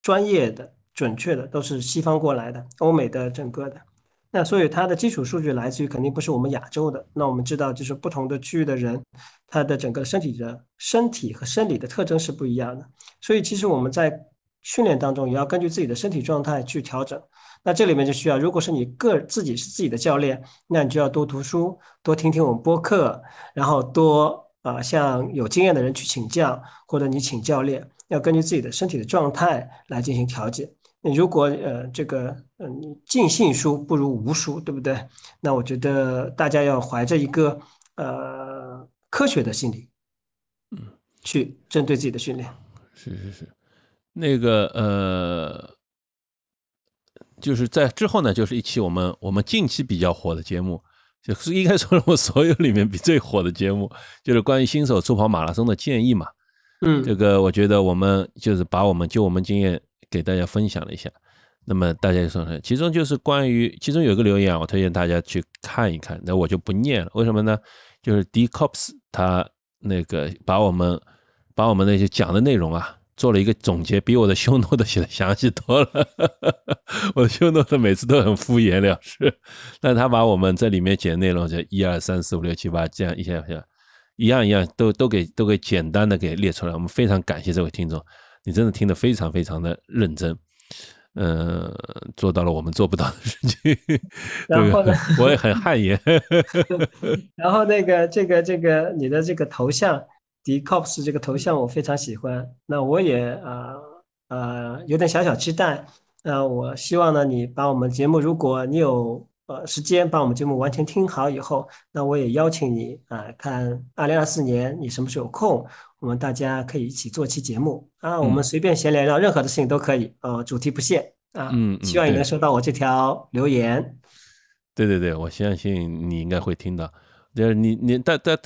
专业的。准确的都是西方过来的，欧美的整个的，那所以它的基础数据来自于肯定不是我们亚洲的。那我们知道，就是不同的区域的人，他的整个身体的身体和生理的特征是不一样的。所以其实我们在训练当中也要根据自己的身体状态去调整。那这里面就需要，如果是你个自己是自己的教练，那你就要多读书，多听听我们播客，然后多啊向有经验的人去请教，或者你请教练，要根据自己的身体的状态来进行调节。如果呃这个嗯尽信书不如无书，对不对？那我觉得大家要怀着一个呃科学的心理，嗯，去针对自己的训练。是是是，那个呃，就是在之后呢，就是一期我们我们近期比较火的节目，就是 <laughs> 应该说是我所有里面比最火的节目，就是关于新手初跑马拉松的建议嘛。嗯，这个我觉得我们就是把我们就我们经验给大家分享了一下。那么大家就说呢，其中就是关于其中有个留言啊，我推荐大家去看一看，那我就不念了。为什么呢？就是 D Cops 他那个把我们把我们那些讲的内容啊做了一个总结，比我的修诺的写的详细多了。<laughs> 我的修诺的每次都很敷衍了事，但他把我们这里面讲的内容就一二三四五六七八这样一下一下。一样一样都都给都给简单的给列出来，我们非常感谢这位听众，你真的听得非常非常的认真，呃，做到了我们做不到的事情。然后呢，我也很汗颜。<laughs> 然后那个这个这个你的这个头像，D Cops 这个头像我非常喜欢，那我也啊呃有点小小期待，那我希望呢你把我们节目，如果你有。呃，时间把我们节目完全听好以后，那我也邀请你啊，看二零二四年你什么时候有空，我们大家可以一起做期节目啊，我们随便闲聊聊，任何的事情都可以，呃，主题不限啊。嗯，希望你能收到我这条留言。对对对，我相信你应该会听到。就是你你但但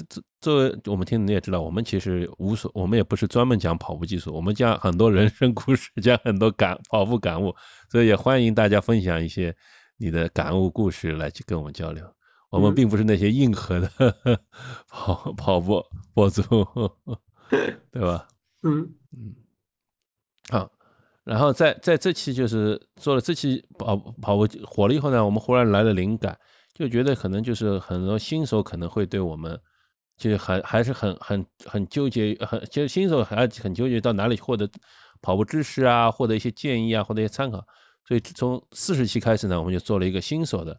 作为我们听你也知道，我们其实无所，我们也不是专门讲跑步技术，我们讲很多人生故事，讲很多感跑步感悟，所以也欢迎大家分享一些。你的感悟故事来去跟我们交流，我们并不是那些硬核的 <laughs> 跑跑步博主，对吧？嗯嗯，好，然后在在这期就是做了这期跑跑步火了以后呢，我们忽然来了灵感，就觉得可能就是很多新手可能会对我们，就还还是很很很纠结，很其实新手还很纠结到哪里获得跑步知识啊，获得一些建议啊，获得一些参考。所以从四十期开始呢，我们就做了一个新手的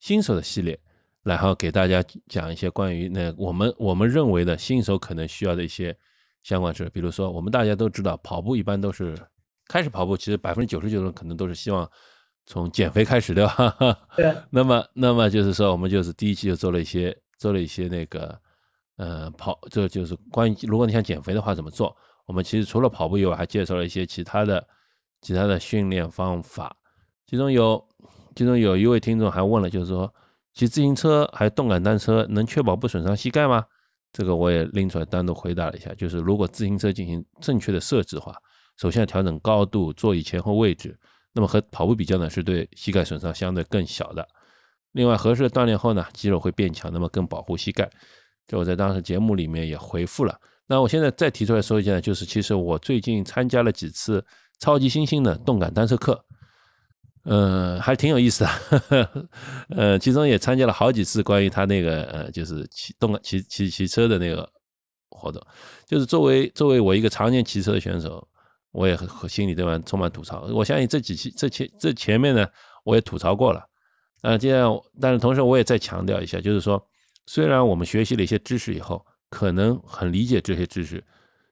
新手的系列，然后给大家讲一些关于那我们我们认为的新手可能需要的一些相关事。比如说，我们大家都知道，跑步一般都是开始跑步，其实百分之九十九的人可能都是希望从减肥开始，对吧？对。那么，那么就是说，我们就是第一期就做了一些做了一些那个呃跑，这就是关于如果你想减肥的话怎么做。我们其实除了跑步以外，还介绍了一些其他的。其他的训练方法，其中有，其中有一位听众还问了，就是说，骑自行车还有动感单车能确保不损伤膝盖吗？这个我也拎出来单独回答了一下，就是如果自行车进行正确的设置的话，首先要调整高度、座椅前后位置，那么和跑步比较呢，是对膝盖损伤相对更小的。另外，合适的锻炼后呢，肌肉会变强，那么更保护膝盖。这我在当时节目里面也回复了。那我现在再提出来说一下，就是其实我最近参加了几次。超级新星的动感单车课，嗯，还挺有意思的，<laughs> 呃，其中也参加了好几次关于他那个呃，就是骑动感骑骑骑车的那个活动。就是作为作为我一个常年骑车的选手，我也很心里对吧充满吐槽。我相信这几期这前这前面呢，我也吐槽过了。啊，这样，但是同时我也再强调一下，就是说，虽然我们学习了一些知识以后，可能很理解这些知识，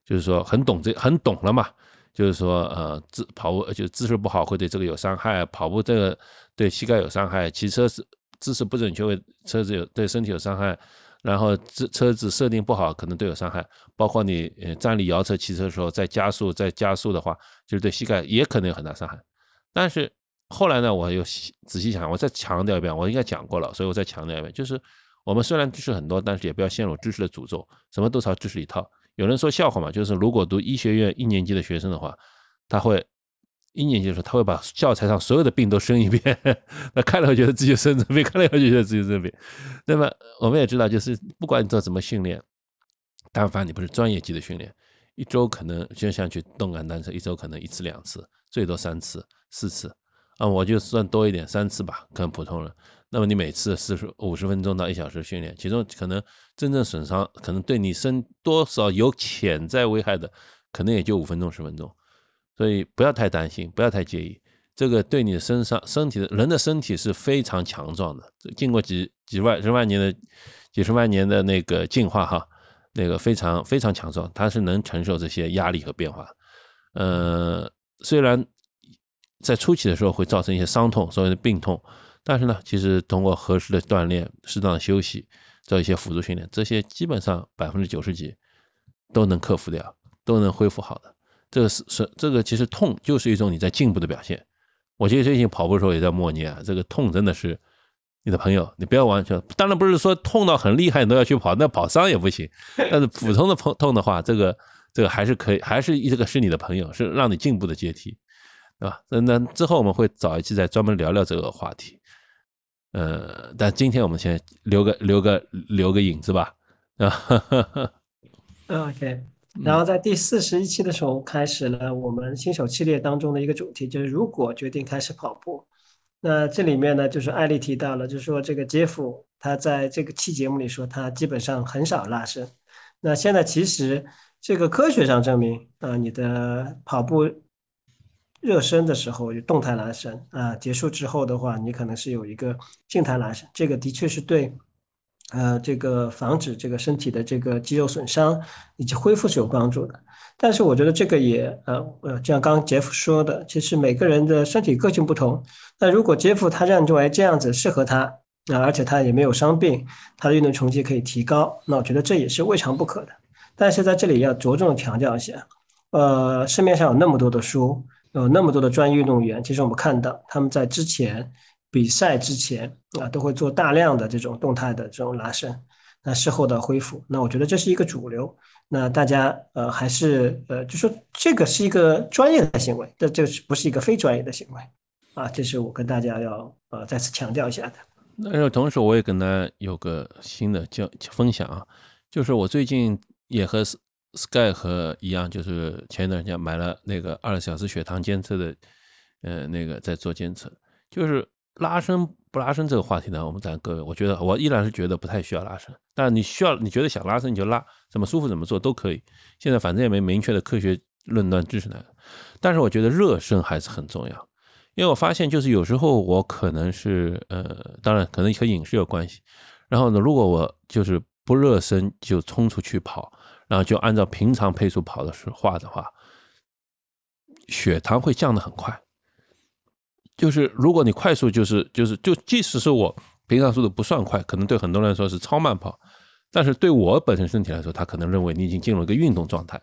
就是说很懂这很懂了嘛。就是说，呃，姿跑步就姿势不好会对这个有伤害，跑步这个对膝盖有伤害，骑车是姿势不准确会车子有对身体有伤害，然后车车子设定不好可能都有伤害，包括你呃站立摇车骑车的时候再加速再加速的话，就是对膝盖也可能有很大伤害。但是后来呢，我又仔细想，我再强调一遍，我应该讲过了，所以我再强调一遍，就是我们虽然知识很多，但是也不要陷入知识的诅咒，什么都朝知识里套。有人说笑话嘛，就是如果读医学院一年级的学生的话，他会一年级的时候他会把教材上所有的病都生一遍，<laughs> 那看了会觉得自己生这病，看了会觉得自己生病。那么我们也知道，就是不管你做怎么训练，但凡你不是专业级的训练，一周可能就像去动感单车，一周可能一次两次，最多三次四次啊，我就算多一点三次吧，可能普通人。那么你每次四十五十分钟到一小时训练，其中可能真正损伤，可能对你身多少有潜在危害的，可能也就五分钟十分钟，所以不要太担心，不要太介意。这个对你的身上身体的人的身体是非常强壮的，经过几几万十万年的几十万年的那个进化哈，那个非常非常强壮，它是能承受这些压力和变化。呃，虽然在初期的时候会造成一些伤痛，所谓的病痛。但是呢，其实通过合适的锻炼、适当的休息，做一些辅助训练，这些基本上百分之九十几都能克服掉，都能恢复好的。这个是是这个，其实痛就是一种你在进步的表现。我记得最近跑步的时候也在默念啊，这个痛真的是你的朋友，你不要完全。当然不是说痛到很厉害你都要去跑，那跑伤也不行。但是普通的痛痛的话，这个这个还是可以，还是这个是你的朋友，是让你进步的阶梯，对吧？那那之后我们会找一期再专门聊聊这个话题。呃，但今天我们先留个留个留个影子吧，<laughs> 啊。OK，然后在第四十一期的时候开始了我们新手系列当中的一个主题，就是如果决定开始跑步，那这里面呢，就是艾丽提到了，就是说这个杰夫他在这个期节目里说他基本上很少拉伸，那现在其实这个科学上证明啊，你的跑步。热身的时候有动态拉伸啊，结束之后的话，你可能是有一个静态拉伸，这个的确是对，呃，这个防止这个身体的这个肌肉损伤以及恢复是有帮助的。但是我觉得这个也，呃呃，就像刚刚杰夫说的，其实每个人的身体个性不同。那如果杰夫他认为这样子适合他，啊，而且他也没有伤病，他的运动成绩可以提高，那我觉得这也是未尝不可的。但是在这里要着重强调一下，呃，市面上有那么多的书。有那么多的专业运动员，其实我们看到他们在之前比赛之前啊，都会做大量的这种动态的这种拉伸，那事后的恢复，那我觉得这是一个主流。那大家呃还是呃就说这个是一个专业的行为，这这不是一个非专业的行为啊，这是我跟大家要呃再次强调一下的。那同时我也跟大家有个新的教分享啊，就是我最近也和。Sky 和一样，就是前一段时间买了那个二十小时血糖监测的，呃，那个在做监测。就是拉伸不拉伸这个话题呢，我们咱各位，我觉得我依然是觉得不太需要拉伸。但你需要，你觉得想拉伸你就拉，怎么舒服怎么做都可以。现在反正也没明确的科学论断支持来。但是我觉得热身还是很重要，因为我发现就是有时候我可能是呃，当然可能和饮食有关系。然后呢，如果我就是不热身就冲出去跑。然后就按照平常配速跑的时话的话，血糖会降得很快。就是如果你快速，就是就是就即使是我平常速度不算快，可能对很多人来说是超慢跑，但是对我本身身体来说，他可能认为你已经进入一个运动状态，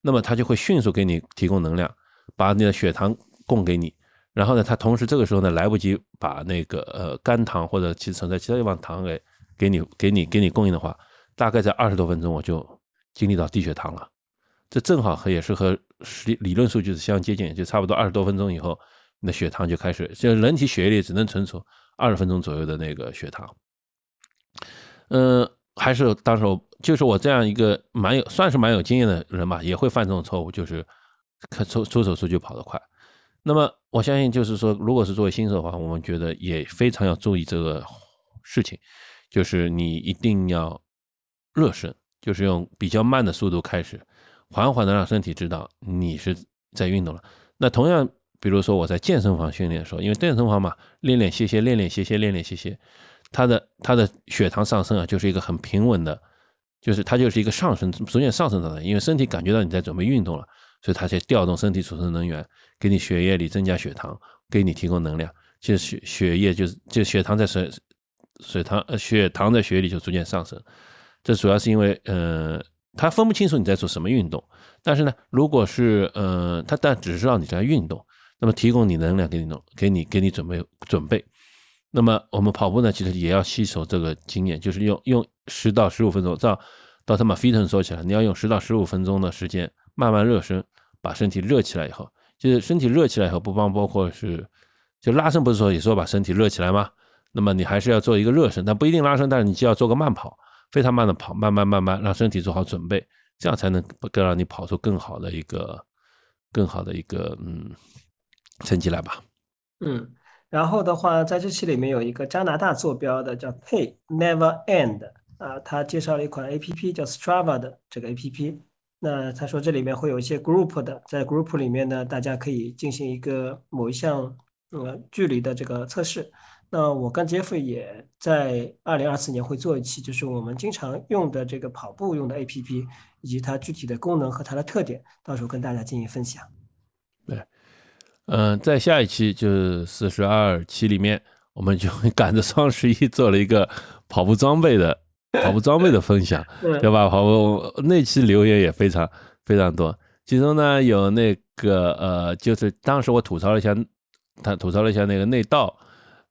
那么他就会迅速给你提供能量，把你的血糖供给你。然后呢，他同时这个时候呢来不及把那个呃肝糖或者其存在其他地方糖给给你给你给你供应的话，大概在二十多分钟我就。经历到低血糖了，这正好和也是和理理论数据是相接近，就差不多二十多分钟以后，你的血糖就开始，就人体血液里只能存储二十分钟左右的那个血糖。嗯，还是当时就是我这样一个蛮有算是蛮有经验的人吧，也会犯这种错误，就是看出出手出去跑得快。那么我相信，就是说，如果是作为新手的话，我们觉得也非常要注意这个事情，就是你一定要热身。就是用比较慢的速度开始，缓缓的让身体知道你是在运动了。那同样，比如说我在健身房训练的时候，因为健身房嘛，练练歇歇，练练歇歇，练练歇歇，它的它的血糖上升啊，就是一个很平稳的，就是它就是一个上升，逐渐上升状态。因为身体感觉到你在准备运动了，所以它在调动身体储存能源，给你血液里增加血糖，给你提供能量。就血血液就是就血糖在水水糖呃血糖在血液里就逐渐上升。这主要是因为，呃，他分不清楚你在做什么运动。但是呢，如果是，呃，他但只知道你在运动，那么提供你能量给你弄，给你给你准备准备。那么我们跑步呢，其实也要吸收这个经验，就是用用十到十五分钟。照到他们 Fitton 说起来，你要用十到十五分钟的时间慢慢热身，把身体热起来以后，就是身体热起来以后，不光包括是就拉伸，不是说也说把身体热起来吗？那么你还是要做一个热身，但不一定拉伸，但是你就要做个慢跑。非常慢的跑，慢慢慢慢让身体做好准备，这样才能更让你跑出更好的一个、更好的一个嗯成绩来吧。嗯，然后的话，在这期里面有一个加拿大坐标的叫 Pay Never End 啊，他介绍了一款 A P P 叫 Strava 的这个 A P P。那他说这里面会有一些 Group 的，在 Group 里面呢，大家可以进行一个某一项呃距离的这个测试。那我跟杰夫也在二零二四年会做一期，就是我们经常用的这个跑步用的 APP，以及它具体的功能和它的特点，到时候跟大家进行分享。对，嗯，在下一期就是四十二期里面，我们就赶着双十一做了一个跑步装备的跑步装备的分享，<laughs> 对吧？跑步那期留言也非常非常多，其中呢有那个呃，就是当时我吐槽了一下，他吐槽了一下那个内道，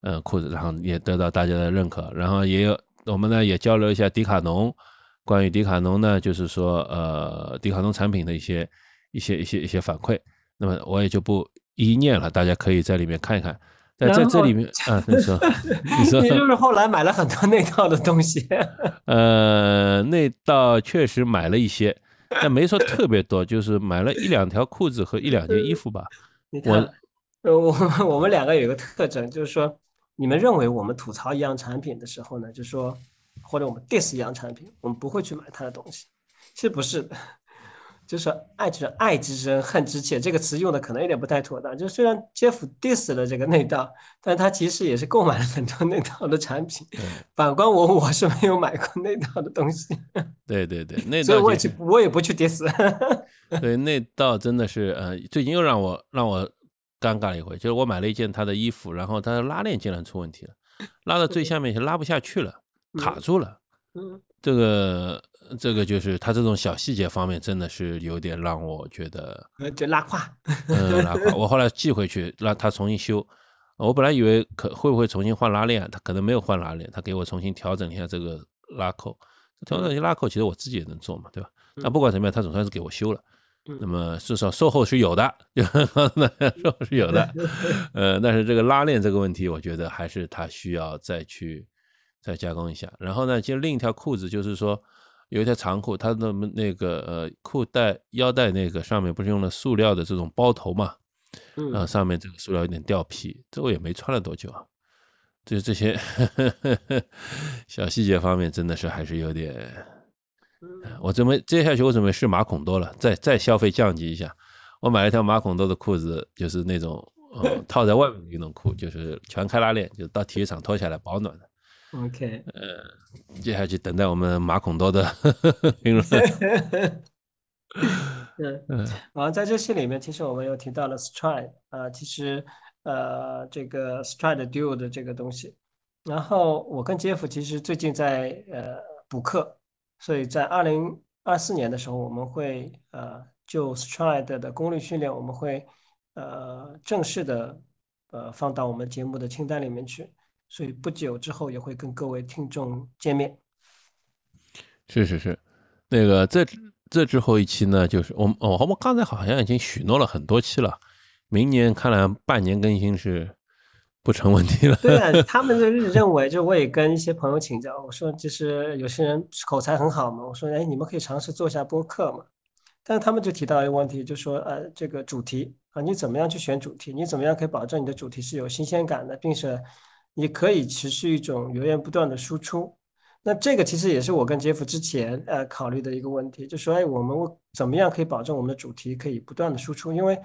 呃，裤子，然后也得到大家的认可，然后也有我们呢也交流一下迪卡侬，关于迪卡侬呢，就是说呃，迪卡侬产品的一些一些一些一些反馈，那么我也就不。一一念了，大家可以在里面看一看。在在这里面啊，你说，<laughs> 你说，你就是后来买了很多那套的东西。<laughs> 呃，那套确实买了一些，但没说特别多，就是买了一两条裤子和一两件衣服吧。你看，呃，我我们两个有一个特征，就是说，你们认为我们吐槽一样产品的时候呢，就说或者我们 diss 一样产品，我们不会去买它的东西。其实不是的。就是爱之爱之深，恨之切，这个词用的可能有点不太妥当。就虽然 Jeff diss 了这个内道，但他其实也是购买了很多内道的产品。反观我，我是没有买过内道的东西。对对对，<laughs> 内道，所以我也去，我也不去 diss。对，内道真的是，呃，最近又让我让我尴尬了一回，就是我买了一件他的衣服，然后他的拉链竟然出问题了，拉到最下面就拉不下去了，卡住了。嗯，这个。这个就是他这种小细节方面，真的是有点让我觉得，就拉胯，嗯，拉胯。我后来寄回去让他重新修。我本来以为可会不会重新换拉链，他可能没有换拉链，他给我重新调整一下这个拉扣。调整一下拉扣，其实我自己也能做嘛，对吧？那不管怎么样，他总算是给我修了。那么至少售后是有的，<laughs> 售后是有的。<laughs> 呃，但是这个拉链这个问题，我觉得还是他需要再去再加工一下。然后呢，其实另一条裤子就是说。有一条长裤，它的那个呃裤带腰带那个上面不是用了塑料的这种包头嘛？嗯，上面这个塑料有点掉皮，这我也没穿了多久啊。就这些 <laughs> 小细节方面，真的是还是有点。我准备接下去我准备试马孔多了，再再消费降级一下。我买了一条马孔多的裤子，就是那种呃 <laughs> 套在外面的运动裤，就是全开拉链，就到体育场脱下来保暖的。OK，呃，接下去等待我们马孔多的 <laughs> 评论。<laughs> 嗯嗯，然后在这些里面，其实我们又提到了 Stride 啊，其实呃，这个 Stride Duo 的这个东西。然后我跟 Jeff 其实最近在呃补课，所以在二零二四年的时候，我们会呃就 Stride 的功率训练，我们会呃正式的呃放到我们节目的清单里面去。所以不久之后也会跟各位听众见面。是是是，那个这这之后一期呢，就是我们，我们刚才好像已经许诺了很多期了，明年看来半年更新是不成问题了。<laughs> 对啊，他们就是认为，就我也跟一些朋友请教，我说就是有些人口才很好嘛，我说哎，你们可以尝试做一下播客嘛。但是他们就提到一个问题，就说呃，这个主题啊，你怎么样去选主题？你怎么样可以保证你的主题是有新鲜感的，并且。你可以持续一种源源不断的输出，那这个其实也是我跟杰夫之前呃考虑的一个问题，就说哎，我们怎么样可以保证我们的主题可以不断的输出？因为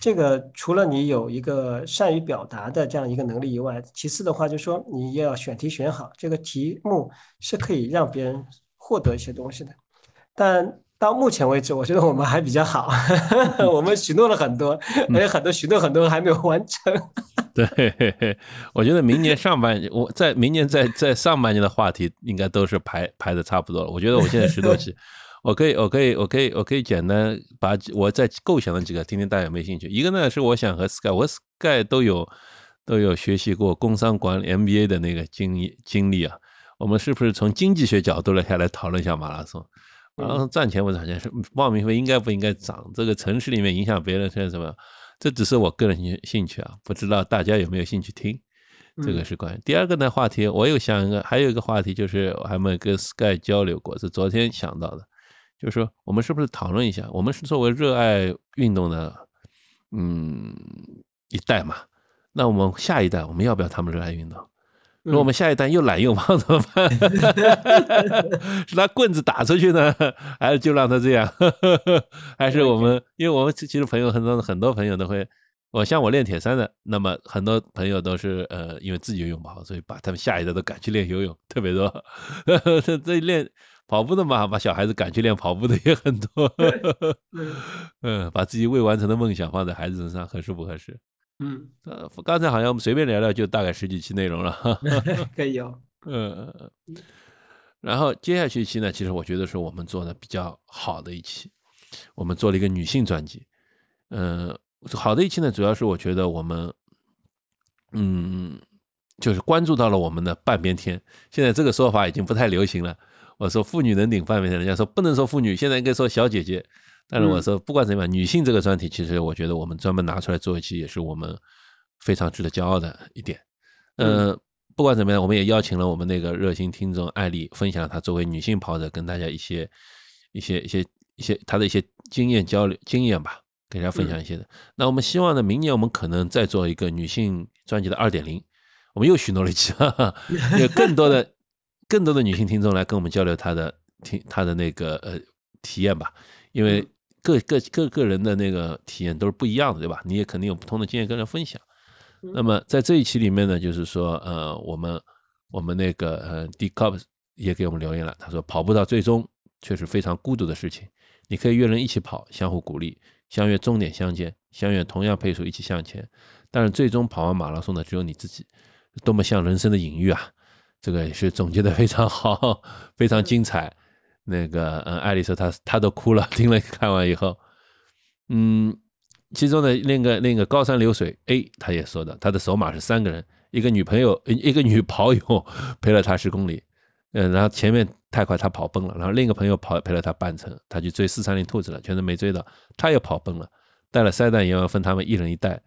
这个除了你有一个善于表达的这样一个能力以外，其次的话就是说你要选题选好，这个题目是可以让别人获得一些东西的。但到目前为止，我觉得我们还比较好，我们许诺了很多，而且很多许诺很多还没有完成。对，我觉得明年上半年，我在明年在在上半年的话题应该都是排排的差不多了。我觉得我现在十多期，我可以，我可以，我可以，我可以简单把我在构想的几个，听听大家有没有兴趣。一个呢是我想和 Sky，我 Sky 都有都有学习过工商管理 MBA 的那个经经历啊。我们是不是从经济学角度来下来讨论一下马拉松？马拉松赚钱不赚钱？是报名费应该不应该涨？这个城市里面影响别人是什么？这只是我个人兴兴趣啊，不知道大家有没有兴趣听？这个是关于第二个呢话题，我又想一个，还有一个话题就是我还没跟 Sky 交流过，是昨天想到的，就是说我们是不是讨论一下？我们是作为热爱运动的，嗯，一代嘛，那我们下一代我们要不要他们热爱运动？如果我们下一代又懒又胖怎么办？<laughs> 是拿棍子打出去呢，还是就让他这样？<laughs> 还是我们？因为我们其实朋友很多，很多朋友都会，我像我练铁三的，那么很多朋友都是呃，因为自己游泳不好，所以把他们下一代都赶去练游泳，特别多。<laughs> 这练跑步的嘛，把小孩子赶去练跑步的也很多。<laughs> 嗯，把自己未完成的梦想放在孩子身上，合适不合适？嗯，呃，刚才好像我们随便聊聊就大概十几期内容了，<laughs> 可以哦，<laughs> 嗯，然后接下去一期呢，其实我觉得是我们做的比较好的一期，我们做了一个女性专辑，嗯，好的一期呢，主要是我觉得我们，嗯，就是关注到了我们的半边天，现在这个说法已经不太流行了，我说妇女能顶半边天，人家说不能说妇女，现在应该说小姐姐。但是我说，不管怎么样，女性这个专题，其实我觉得我们专门拿出来做一期，也是我们非常值得骄傲的一点。嗯，不管怎么样，我们也邀请了我们那个热心听众艾丽，分享她作为女性跑者跟大家一些一些一些一些她的一些经验交流经验吧，给大家分享一些的。那我们希望呢，明年我们可能再做一个女性专辑的二点零，我们又许诺了一期，有更多的更多的女性听众来跟我们交流她的听她的那个呃体验吧，因为。各各各个人的那个体验都是不一样的，对吧？你也肯定有不同的经验跟人分享。那么在这一期里面呢，就是说，呃，我们我们那个呃，D Cup 也给我们留言了，他说跑步到最终却是非常孤独的事情。你可以约人一起跑，相互鼓励，相约终点相见，相约同样配速一起向前。但是最终跑完马拉松的只有你自己，多么像人生的隐喻啊！这个也是总结的非常好，非常精彩。那个，嗯，爱丽丝她她都哭了，听了 <laughs> 看完以后，嗯，其中的那个那个高山流水 A，他也说的，他的首马是三个人，一个女朋友，一个女跑友陪了他十公里，嗯，然后前面太快他跑崩了，然后另一个朋友跑陪了他半程，他去追四三零兔子了，全程没追到，他也跑崩了，带了塞弹也要分他们一人一袋，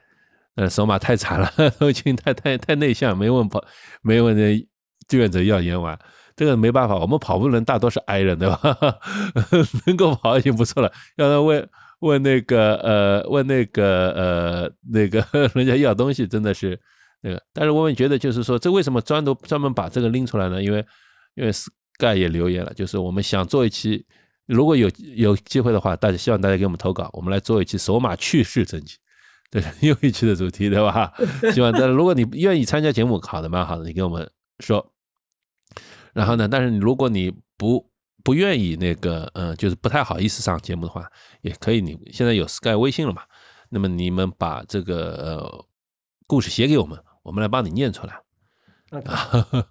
呃，手马太惨了，<laughs> 都已经太太太内向，没问跑，没问这志愿者要演完。这个没办法，我们跑步人大多是 I 人，对吧？<laughs> 能够跑已经不错了。要他问问那个呃，问那个呃，那个 <laughs> 人家要东西，真的是那个。但是我们觉得，就是说，这为什么专独专门把这个拎出来呢？因为因为 Sky 也留言了，就是我们想做一期，如果有有机会的话，大家希望大家给我们投稿，我们来做一期首马趣事征集，对，又一期的主题，对吧？希望，但是如果你愿意参加节目，好的，蛮好的，你给我们说。然后呢？但是如果你不不愿意那个，嗯，就是不太好意思上节目的话，也可以。你现在有 Sky 微信了嘛？那么你们把这个呃故事写给我们，我们来帮你念出来。<laughs>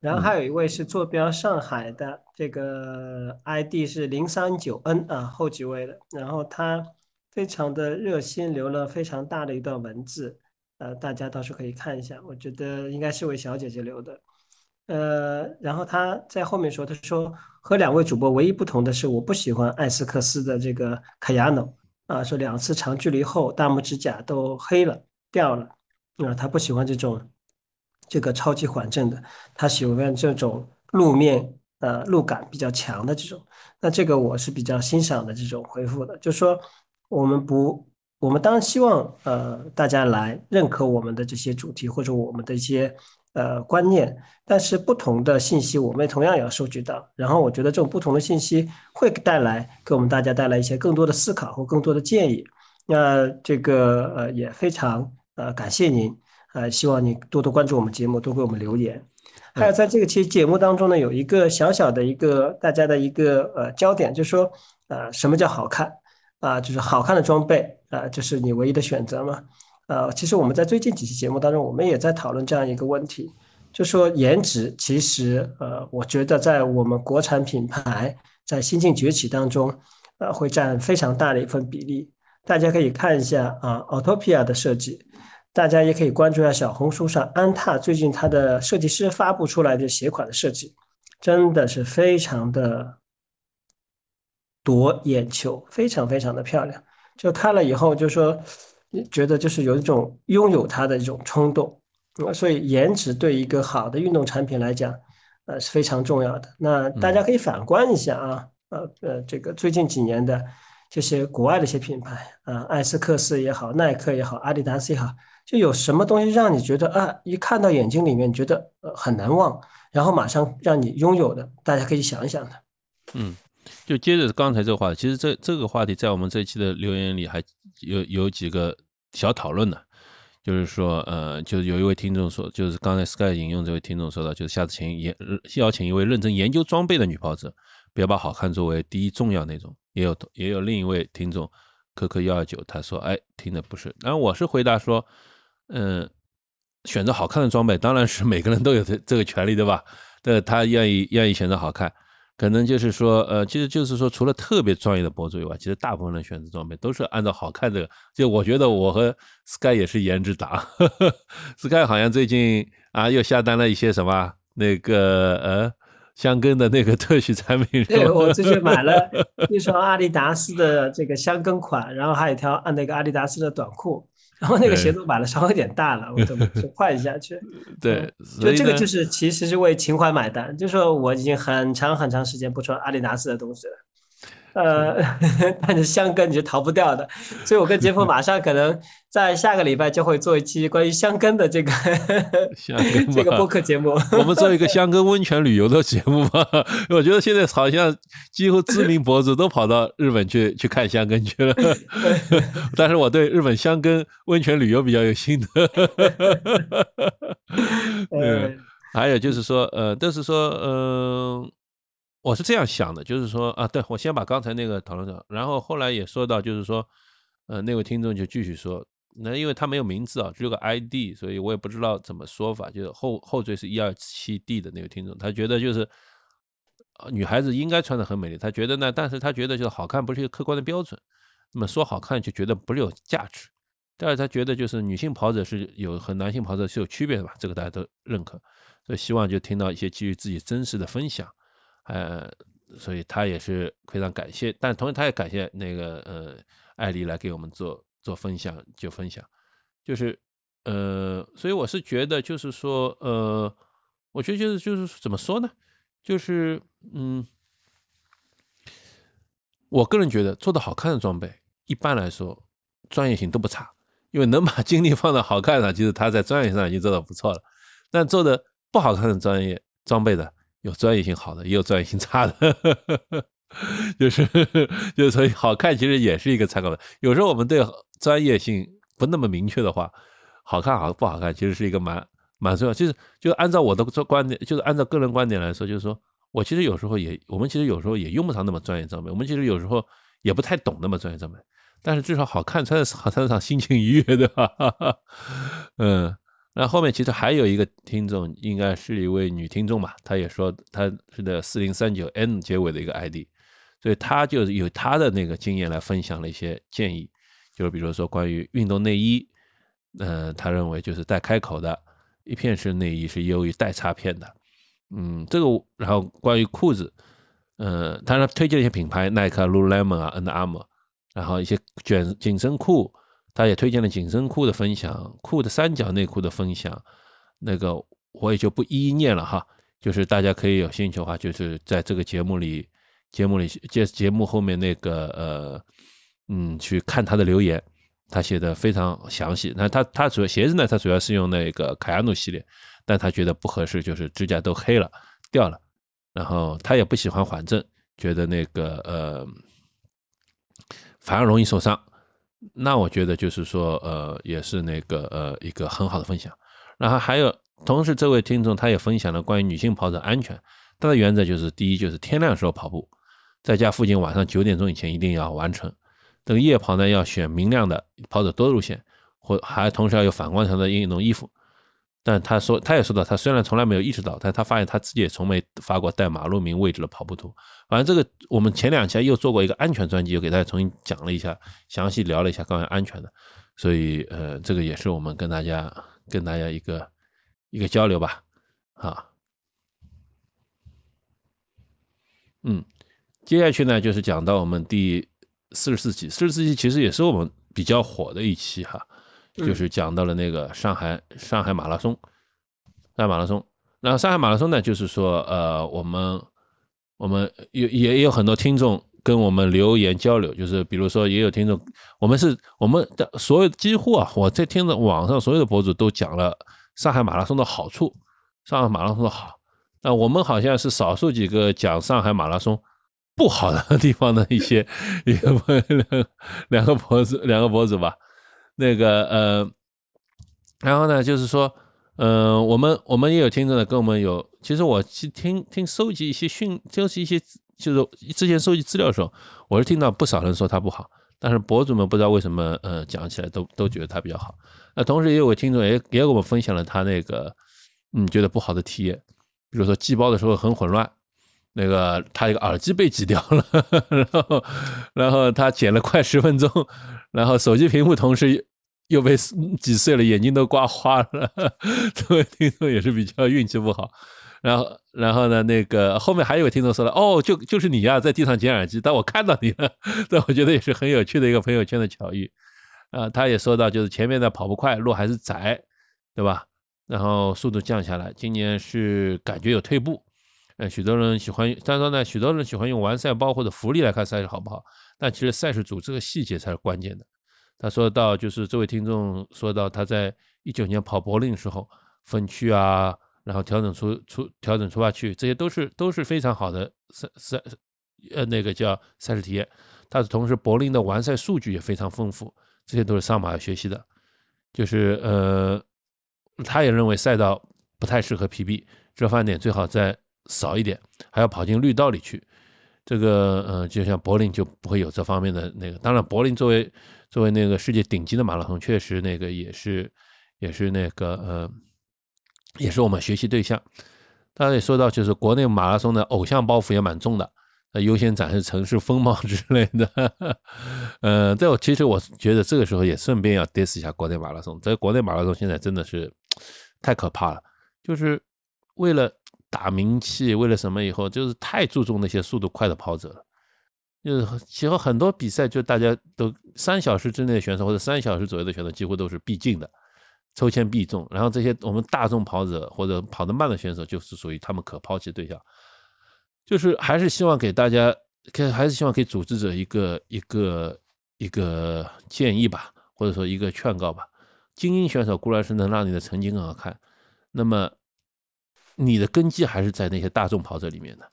然后还有一位是坐标上海的，这个 ID 是零三九 N 啊，后几位的。然后他非常的热心，留了非常大的一段文字，呃，大家到时候可以看一下。我觉得应该是位小姐姐留的。呃，然后他在后面说，他说和两位主播唯一不同的是，我不喜欢艾斯克斯的这个卡亚诺啊，说两次长距离后大拇指甲都黑了掉了啊，他不喜欢这种这个超级缓震的，他喜欢这种路面呃路感比较强的这种。那这个我是比较欣赏的这种回复的，就说我们不，我们当然希望呃大家来认可我们的这些主题或者我们的一些。呃，观念，但是不同的信息我们同样也要收集到。然后我觉得这种不同的信息会带来给我们大家带来一些更多的思考和更多的建议。那这个呃也非常呃感谢您，呃希望你多多关注我们节目，多给我们留言。还有在这个期节目当中呢，有一个小小的一个大家的一个呃焦点，就是说呃什么叫好看啊？就是好看的装备啊，就是你唯一的选择吗？呃，其实我们在最近几期节目当中，我们也在讨论这样一个问题，就说颜值其实，呃，我觉得在我们国产品牌在新晋崛起当中，呃，会占非常大的一份比例。大家可以看一下啊，Autopia 的设计，大家也可以关注一下小红书上安踏最近它的设计师发布出来的鞋款的设计，真的是非常的夺眼球，非常非常的漂亮。就看了以后就说。觉得就是有一种拥有它的一种冲动，所以颜值对一个好的运动产品来讲，呃是非常重要的。那大家可以反观一下啊，呃呃，这个最近几年的这些国外的一些品牌啊，艾斯克斯也好，耐克也好，阿迪达斯也好，就有什么东西让你觉得啊，一看到眼睛里面觉得呃很难忘，然后马上让你拥有的，大家可以想一想的。嗯。就接着刚才这个话题，其实这这个话题在我们这一期的留言里还有有几个小讨论呢。就是说，呃，就是有一位听众说，就是刚才 Sky 引用这位听众说的，就是下次请研邀请一位认真研究装备的女跑者，不要把好看作为第一重要那种。也有也有另一位听众可可幺二九，他说哎听的不是，然后我是回答说，嗯，选择好看的装备当然是每个人都有这这个权利对吧？对，他愿意愿意选择好看。可能就是说，呃，其实就是说，除了特别专业的博主以外，其实大部分人选择装备都是按照好看的。就我觉得，我和 Sky 也是颜值党。<laughs> Sky 好像最近啊，又下单了一些什么那个呃香根的那个特许产品。对，我最近买了 <laughs> 一双阿迪达斯的这个香根款，然后还有一条按那个阿迪达斯的短裤。然后那个鞋子买了稍微有点大了，我怎么去换一下去？<laughs> 对，就这个就是其实是为情怀买单，就说我已经很长很长时间不穿阿迪达斯的东西了。<laughs> 呃，<laughs> 但是香根你是逃不掉的，所以我跟杰夫 <laughs> 马上可能在下个礼拜就会做一期关于香根的这个这个播客节目。我们做一个香根温泉旅游的节目吧。我觉得现在好像几乎知名博主都跑到日本去去看香根去了，但是我对日本香根温泉旅游比较有心得。对，还有就是说，呃，但是说，嗯。我是这样想的，就是说啊，对我先把刚才那个讨论掉，然后后来也说到，就是说，呃，那位听众就继续说，那因为他没有名字啊，只有个 ID，所以我也不知道怎么说法，就是后后缀是一二七 D 的那位听众，他觉得就是，女孩子应该穿的很美丽，他觉得呢，但是他觉得就是好看不是一个客观的标准，那么说好看就觉得不是有价值，第二他觉得就是女性跑者是有和男性跑者是有区别的吧，这个大家都认可，所以希望就听到一些基于自己真实的分享。呃，所以他也是非常感谢，但同时他也感谢那个呃艾丽来给我们做做分享，就分享，就是呃，所以我是觉得就是说呃，我觉得就是就是怎么说呢，就是嗯，我个人觉得做的好看的装备，一般来说专业性都不差，因为能把精力放到好看上，其实他在专业上已经做的不错了，但做的不好看的专业装备的。有专业性好的，也有专业性差的，<laughs> 就是就是所以好看其实也是一个参考的。有时候我们对专业性不那么明确的话，好看好不好看其实是一个蛮蛮重要。就是就按照我的观点，就是按照个人观点来说，就是说我其实有时候也，我们其实有时候也用不上那么专业装备，我们其实有时候也不太懂那么专业装备，但是至少好看，穿在好穿上心情愉悦，对吧？<laughs> 嗯。那后面其实还有一个听众，应该是一位女听众吧，她也说她是的四零三九 N 结尾的一个 ID，所以她就有她的那个经验来分享了一些建议，就是比如说关于运动内衣，嗯，她认为就是带开口的一片式内衣是优于带插片的，嗯，这个然后关于裤子，嗯，她推荐一些品牌，耐克、Lululemon 啊、Under Armour，然后一些卷紧身裤。他也推荐了紧身裤的分享，裤的三角内裤的分享，那个我也就不一一念了哈。就是大家可以有兴趣的话，就是在这个节目里，节目里节节目后面那个呃嗯去看他的留言，他写的非常详细。那他他主要鞋子呢，他主要是用那个凯亚努系列，但他觉得不合适，就是指甲都黑了掉了，然后他也不喜欢缓震，觉得那个呃反而容易受伤。那我觉得就是说，呃，也是那个呃一个很好的分享。然后还有，同时这位听众他也分享了关于女性跑者安全，他的原则就是：第一，就是天亮时候跑步，在家附近晚上九点钟以前一定要完成；这个夜跑呢，要选明亮的跑者多路线，或还同时要有反光条的运动衣服。但他说，他也说到，他虽然从来没有意识到，但他发现他自己也从没发过带马路名位置的跑步图。反正这个，我们前两期又做过一个安全专辑，又给大家重新讲了一下，详细聊了一下关于安全的。所以，呃，这个也是我们跟大家跟大家一个一个交流吧。啊，嗯，接下去呢，就是讲到我们第四十四期，四十四期其实也是我们比较火的一期哈。就是讲到了那个上海上海马拉松，上海马拉松。那上海马拉松呢，就是说，呃，我们我们也也有很多听众跟我们留言交流，就是比如说，也有听众，我们是我们的所有几乎啊，我在听着网上所有的博主都讲了上海马拉松的好处，上海马拉松的好。那我们好像是少数几个讲上海马拉松不好的地方的一些 <laughs> 一个两两个博主两个博主吧。那个呃，然后呢，就是说，嗯，我们我们也有听众呢，跟我们有，其实我去听听收集一些讯，就是一些就是之前收集资料的时候，我是听到不少人说它不好，但是博主们不知道为什么，呃，讲起来都都觉得他比较好。那同时也有个听众也也给我们分享了他那个，嗯，觉得不好的体验，比如说寄包的时候很混乱，那个他一个耳机被挤掉了，<laughs> 然后然后他剪了快十分钟，然后手机屏幕同时又被挤碎了，眼睛都刮花了。这位听众也是比较运气不好。然后，然后呢？那个后面还有个听众说了，哦，就就是你呀，在地上捡耳机，但我看到你了，<laughs> 这我觉得也是很有趣的一个朋友圈的巧遇。啊，他也说到，就是前面的跑不快，路还是窄，对吧？然后速度降下来，今年是感觉有退步。呃，许多人喜欢，但是说呢，许多人喜欢用完赛包或者福利来看赛事好不好？但其实赛事组织和细节才是关键的。他说到，就是这位听众说到，他在一九年跑柏林的时候，分区啊。然后调整出出调整出发区，这些都是都是非常好的赛赛呃那个叫赛事体验。但是同时柏林的完赛数据也非常丰富，这些都是上马要学习的。就是呃，他也认为赛道不太适合 PB，热饭点最好再少一点，还要跑进绿道里去。这个呃，就像柏林就不会有这方面的那个。当然，柏林作为作为那个世界顶级的马拉松，确实那个也是也是那个呃。也是我们学习对象。大家也说到，就是国内马拉松的偶像包袱也蛮重的，呃，优先展示城市风貌 <laughs> 之类的。呃，这我其实我觉得这个时候也顺便要 diss 一下国内马拉松。在国内马拉松现在真的是太可怕了，就是为了打名气，为了什么以后就是太注重那些速度快的跑者了。就是其实很多比赛，就大家都三小时之内的选手或者三小时左右的选手，几乎都是必进的。抽签必中，然后这些我们大众跑者或者跑得慢的选手，就是属于他们可抛弃对象。就是还是希望给大家，可还是希望给组织者一个一个一个建议吧，或者说一个劝告吧。精英选手固然是能让你的成绩更好看，那么你的根基还是在那些大众跑者里面的，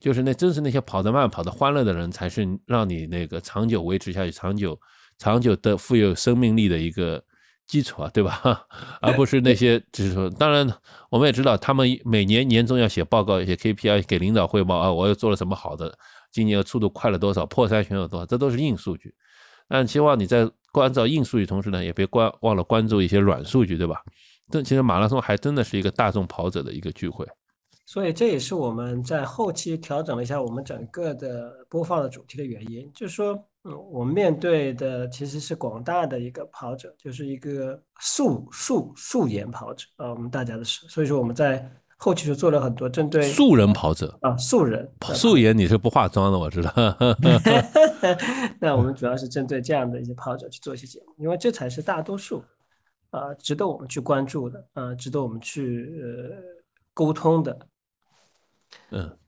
就是那真是那些跑得慢、跑得欢乐的人，才是让你那个长久维持下去、长久长久的富有生命力的一个。基础啊，对吧？<laughs> 而不是那些，就是说，当然，我们也知道，他们每年年终要写报告，一些 KPI 给领导汇报啊，我又做了什么好的，今年速度快了多少，破三选手多少，这都是硬数据。但希望你在关照硬数据同时呢，也别关忘了关注一些软数据，对吧？这其实马拉松还真的是一个大众跑者的一个聚会。所以这也是我们在后期调整了一下我们整个的播放的主题的原因，就是说，嗯，我们面对的其实是广大的一个跑者，就是一个素素素颜跑者啊，我们大家的是，所以说我们在后期就做了很多针对素人跑者啊，素人素颜你是不化妆的，我知道。<laughs> 那我们主要是针对这样的一些跑者去做一些节目，因为这才是大多数啊，值得我们去关注的啊，值得我们去呃沟通的。嗯，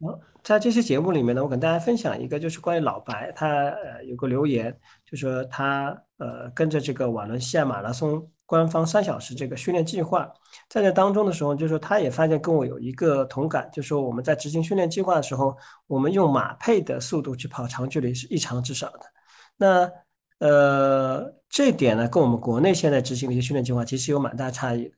在这期节目里面呢，我跟大家分享一个，就是关于老白，他呃有个留言，就说他呃跟着这个瓦伦西亚马拉松官方三小时这个训练计划，在这当中的时候，就说他也发现跟我有一个同感，就说我们在执行训练计划的时候，我们用马配的速度去跑长距离是异常之少的。那呃这点呢，跟我们国内现在执行的一些训练计划其实有蛮大差异。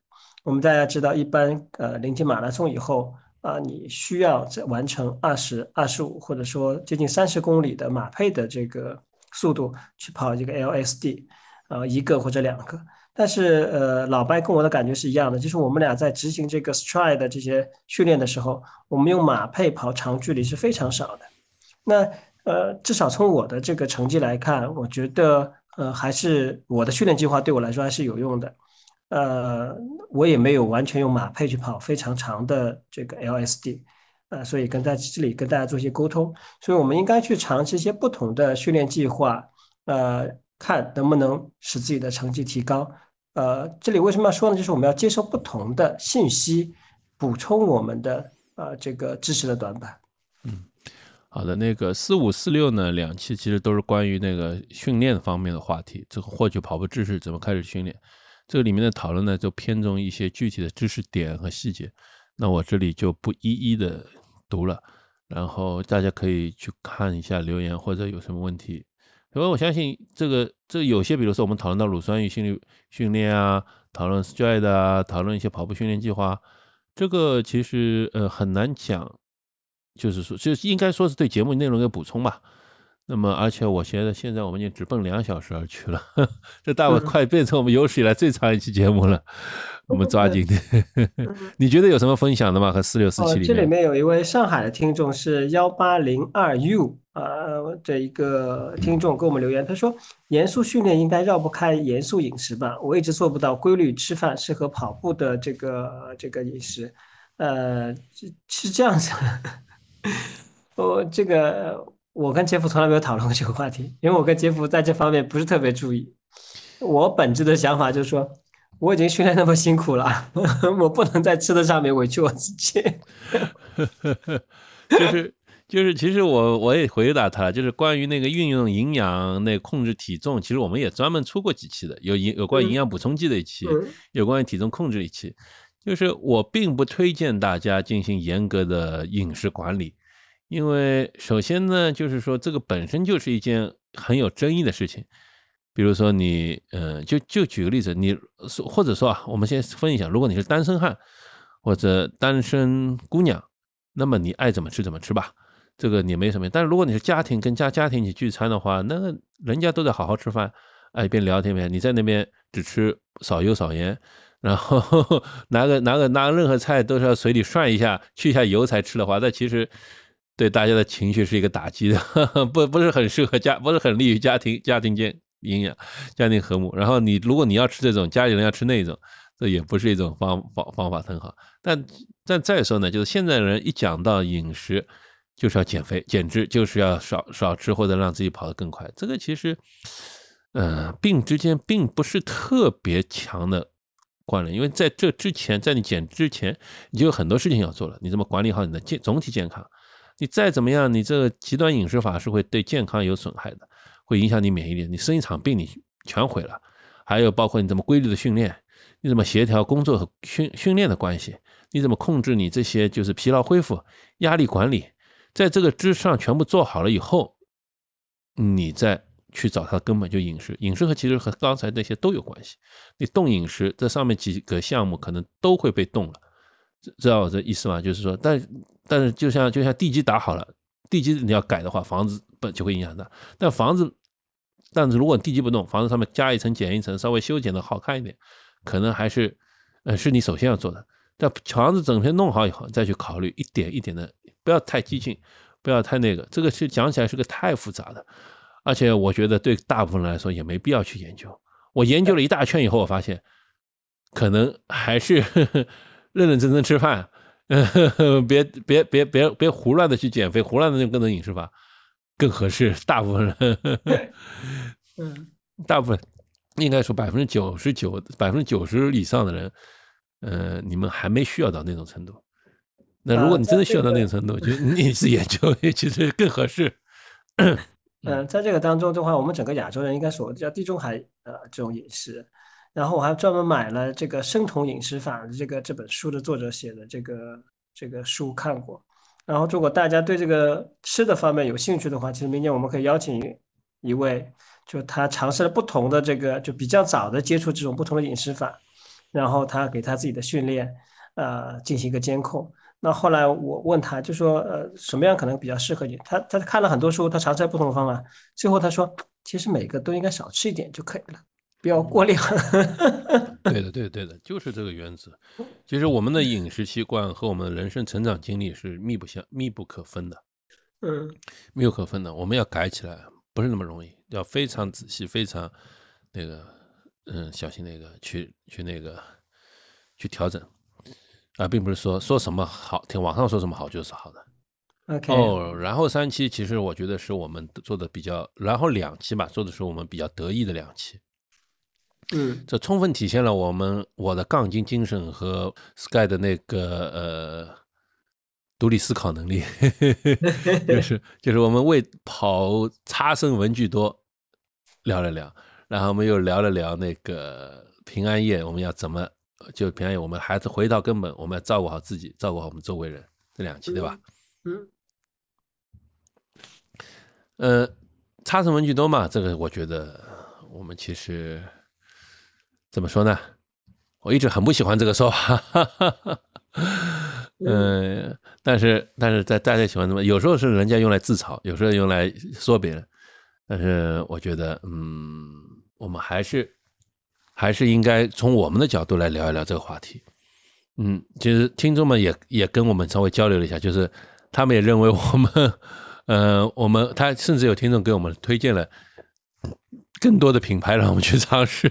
我们大家知道，一般呃临近马拉松以后。啊，你需要在完成二十二十五或者说接近三十公里的马配的这个速度去跑一个 LSD，呃，一个或者两个。但是呃，老白跟我的感觉是一样的，就是我们俩在执行这个 stride 的这些训练的时候，我们用马配跑长距离是非常少的。那呃，至少从我的这个成绩来看，我觉得呃，还是我的训练计划对我来说还是有用的。呃，我也没有完全用马配去跑非常长的这个 LSD，呃，所以跟在这里跟大家做一些沟通，所以我们应该去尝试一些不同的训练计划，呃，看能不能使自己的成绩提高。呃，这里为什么要说呢？就是我们要接受不同的信息，补充我们的呃这个知识的短板。好的，那个四五四六呢，两期其实都是关于那个训练方面的话题，这个获取跑步知识，怎么开始训练。这个里面的讨论呢，就偏重一些具体的知识点和细节，那我这里就不一一的读了，然后大家可以去看一下留言或者有什么问题。因为我相信这个，这有些，比如说我们讨论到乳酸与心率训练啊，讨论 stride 啊，讨论一些跑步训练计划，这个其实呃很难讲，就是说，就是应该说是对节目内容的补充吧。那么，而且我觉得现在我们已经直奔两小时而去了，<laughs> 这大概快变成我们有史以来最长一期节目了。我们抓紧点。<laughs> 你觉得有什么分享的吗？和四六四七里面？这里面有一位上海的听众是幺八零二 U 呃，这一个听众给我们留言，他说：“严肃训练应该绕不开严肃饮食吧？我一直做不到规律吃饭，适合跑步的这个这个饮食。”呃，是这样子。<laughs> 我这个。我跟杰夫从来没有讨论过这个话题，因为我跟杰夫在这方面不是特别注意。我本质的想法就是说，我已经训练那么辛苦了，<laughs> 我不能在吃的上面委屈我自己。<laughs> 就是就是，其实我我也回答他，就是关于那个运用营养、那控制体重，其实我们也专门出过几期的，有营有关营养补充剂的一期，有关于体重控制一期。就是我并不推荐大家进行严格的饮食管理。因为首先呢，就是说这个本身就是一件很有争议的事情。比如说你，嗯，就就举个例子，你或者说啊，我们先分一下，如果你是单身汉或者单身姑娘，那么你爱怎么吃怎么吃吧，这个你没什么。但是如果你是家庭跟家家庭一起聚餐的话，那人家都在好好吃饭，哎，一边聊天边，你在那边只吃少油少盐，然后 <laughs> 拿个拿个拿任何菜都是要水里涮一下去一下油才吃的话，那其实。对大家的情绪是一个打击的，<laughs> 不不是很适合家，不是很利于家庭家庭间营养、家庭和睦。然后你如果你要吃这种，家里人要吃那种，这也不是一种方方方法很好。但但再说呢，就是现在人一讲到饮食，就是要减肥、减脂，就是要少少吃或者让自己跑得更快。这个其实，呃，病之间并不是特别强的关联，因为在这之前，在你减之前，你就有很多事情要做了。你怎么管理好你的健总体健康？你再怎么样，你这个极端饮食法是会对健康有损害的，会影响你免疫力，你生一场病你全毁了。还有包括你怎么规律的训练，你怎么协调工作和训训练的关系，你怎么控制你这些就是疲劳恢复、压力管理，在这个之上全部做好了以后，你再去找它根本就饮食，饮食和其实和刚才那些都有关系。你动饮食，这上面几个项目可能都会被动了，知道我这意思吗？就是说，但。但是就像就像地基打好了，地基你要改的话，房子不就会影响到。但房子，但是如果地基不动，房子上面加一层减一层，稍微修剪的好看一点，可能还是，呃，是你首先要做的。但房子整片弄好以后，再去考虑一点一点的，不要太激进，不要太那个。这个是讲起来是个太复杂的，而且我觉得对大部分人来说也没必要去研究。我研究了一大圈以后，我发现，可能还是 <laughs> 认认真真吃饭。<laughs> 别别别别别胡乱的去减肥，胡乱的用跟着饮食法更合适。大部分人，嗯，大部分应该说百分之九十九、百分之九十以上的人，呃，你们还没需要到那种程度。那如果你真的需要到那种程度，就 <laughs> 你是研究，其实更合适。嗯，在这个当中的话，我们整个亚洲人应该说叫地中海呃这种饮食。然后我还专门买了这个《生酮饮食法》这个这本书的作者写的这个这个书看过。然后如果大家对这个吃的方面有兴趣的话，其实明年我们可以邀请一位，就他尝试了不同的这个，就比较早的接触这种不同的饮食法，然后他给他自己的训练，呃，进行一个监控。那后来我问他，就说呃，什么样可能比较适合你？他他看了很多书，他尝试了不同的方法，最后他说，其实每个都应该少吃一点就可以了。不要过量。对的，<laughs> 对的，对的，就是这个原则。其实我们的饮食习惯和我们的人生成长经历是密不相、密不可分的。嗯，密不可分的。我们要改起来不是那么容易，要非常仔细、非常那个嗯小心那个去去那个去调整啊，并不是说说什么好听，网上说什么好就是好的。OK。哦，然后三期其实我觉得是我们做的比较，然后两期吧，做的是我们比较得意的两期。嗯，这充分体现了我们我的杠精精神和 Sky 的那个呃独立思考能力，<laughs> 就是就是我们为跑差生文具多聊了聊，然后我们又聊了聊那个平安夜，我们要怎么就平安夜，我们还是回到根本，我们要照顾好自己，照顾好我们周围人，这两期对吧？嗯，呃，差生文具多嘛，这个我觉得我们其实。怎么说呢？我一直很不喜欢这个说法，嗯，<laughs> 但是但是在大家喜欢什么？有时候是人家用来自嘲，有时候用来说别人，但是我觉得，嗯，我们还是还是应该从我们的角度来聊一聊这个话题。嗯，其实听众们也也跟我们稍微交流了一下，就是他们也认为我们，<laughs> 呃，我们他甚至有听众给我们推荐了更多的品牌让我们去尝试，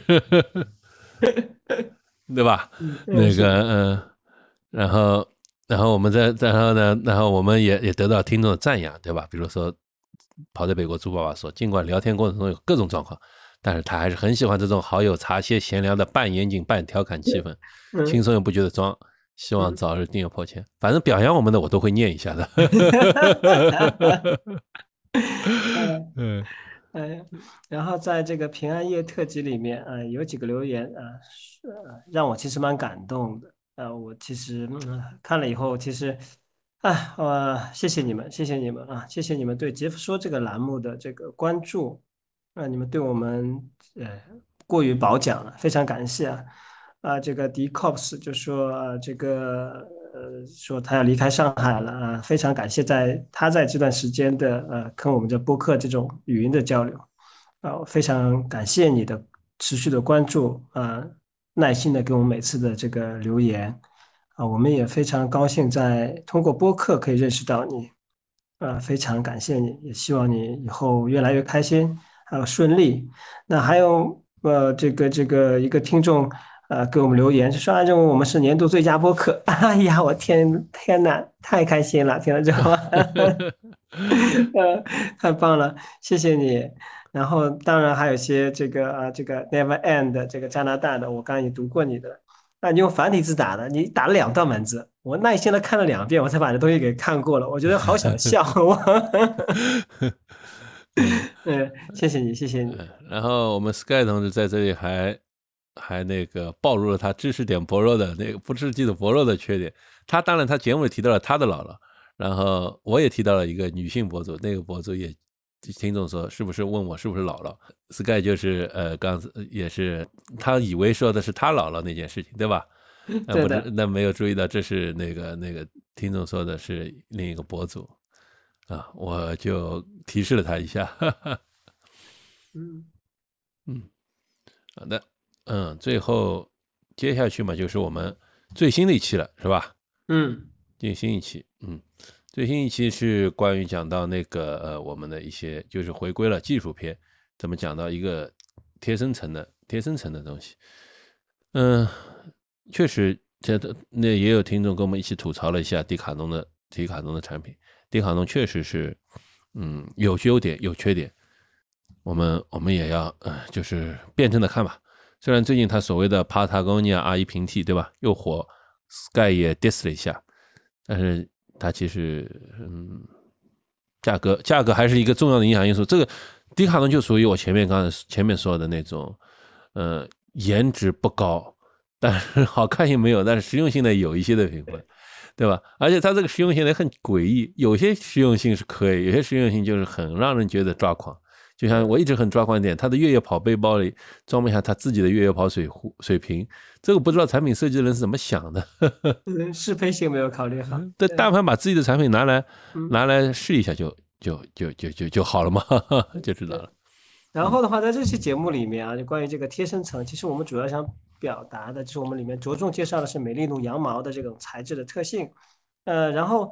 <laughs> 对吧？那个，嗯，然后，然后我们再，然后呢，然后我们也也得到听众的赞扬，对吧？比如说，跑在北国猪爸爸说，尽管聊天过程中有各种状况。但是他还是很喜欢这种好友茶歇闲聊的半严谨半调侃气氛，轻松又不觉得装。希望早日订阅破千。反正表扬我们的我都会念一下的。<laughs> <laughs> 嗯，哎，然后在这个平安夜特辑里面啊，有几个留言啊，是让我其实蛮感动的。啊，我其实看了以后，其实，哎，我谢谢你们，谢谢你们啊，谢谢你们对杰夫说这个栏目的这个关注。啊，你们对我们呃过于褒奖了，非常感谢啊！啊，这个 D Cops 就说这个呃说他要离开上海了啊，非常感谢在他在这段时间的呃跟我们的播客这种语音的交流啊，非常感谢你的持续的关注啊，耐心的给我们每次的这个留言啊，我们也非常高兴在通过播客可以认识到你啊，非常感谢你，也希望你以后越来越开心。还有顺利，那还有呃，这个这个一个听众呃给我们留言，就说认为我们是年度最佳播客。<laughs> 哎呀，我天天呐，太开心了，听了之后，<laughs> 呃，太棒了，谢谢你。然后当然还有些这个啊，这个 Never End 这个加拿大的，我刚刚也读过你的，那你用繁体字打的，你打了两段文字，我耐心的看了两遍，我才把这东西给看过了，我觉得好想笑。我 <laughs> <laughs> 嗯，谢谢你，谢谢你。然后我们 Sky 同志在这里还还那个暴露了他知识点薄弱的那个不知记的薄弱的缺点。他当然他节目里提到了他的姥姥，然后我也提到了一个女性博主，那个博主也听众说是不是问我是不是姥姥？Sky 就是呃刚也是他以为说的是他姥姥那件事情，对吧？那 <laughs> 不是那没有注意到这是那个那个听众说的是另一个博主。啊，我就提示了他一下，嗯嗯，好的，嗯，最后接下去嘛，就是我们最新的一期了，是吧？嗯，最新一期，嗯，最新一期是关于讲到那个呃，我们的一些就是回归了技术篇，怎么讲到一个贴身层的贴身层的东西？嗯，确实，这那也有听众跟我们一起吐槽了一下迪卡侬的迪卡侬的产品。迪卡侬确实是，嗯，有优点有缺点，我们我们也要，呃，就是辩证的看吧。虽然最近他所谓的 Patagonia R 一平替，对吧，又火，Sky 也 diss 了一下，但是它其实，嗯，价格价格还是一个重要的影响因素。这个迪卡侬就属于我前面刚才前面说的那种，呃，颜值不高，但是 <laughs> 好看性没有，但是实用性的有一些的品牌。对吧？而且它这个实用性也很诡异，有些实用性是可以，有些实用性就是很让人觉得抓狂。就像我一直很抓狂一点，它的越野跑背包里装不下它自己的越野跑水壶水瓶，这个不知道产品设计的人是怎么想的。适配性没有考虑好。但但凡把自己的产品拿来拿来试一下，就就就就就就好了嘛，<laughs> 就知道了。然后的话，在这期节目里面啊，就关于这个贴身层，其实我们主要想。表达的就是我们里面着重介绍的是美丽奴羊毛的这种材质的特性，呃，然后，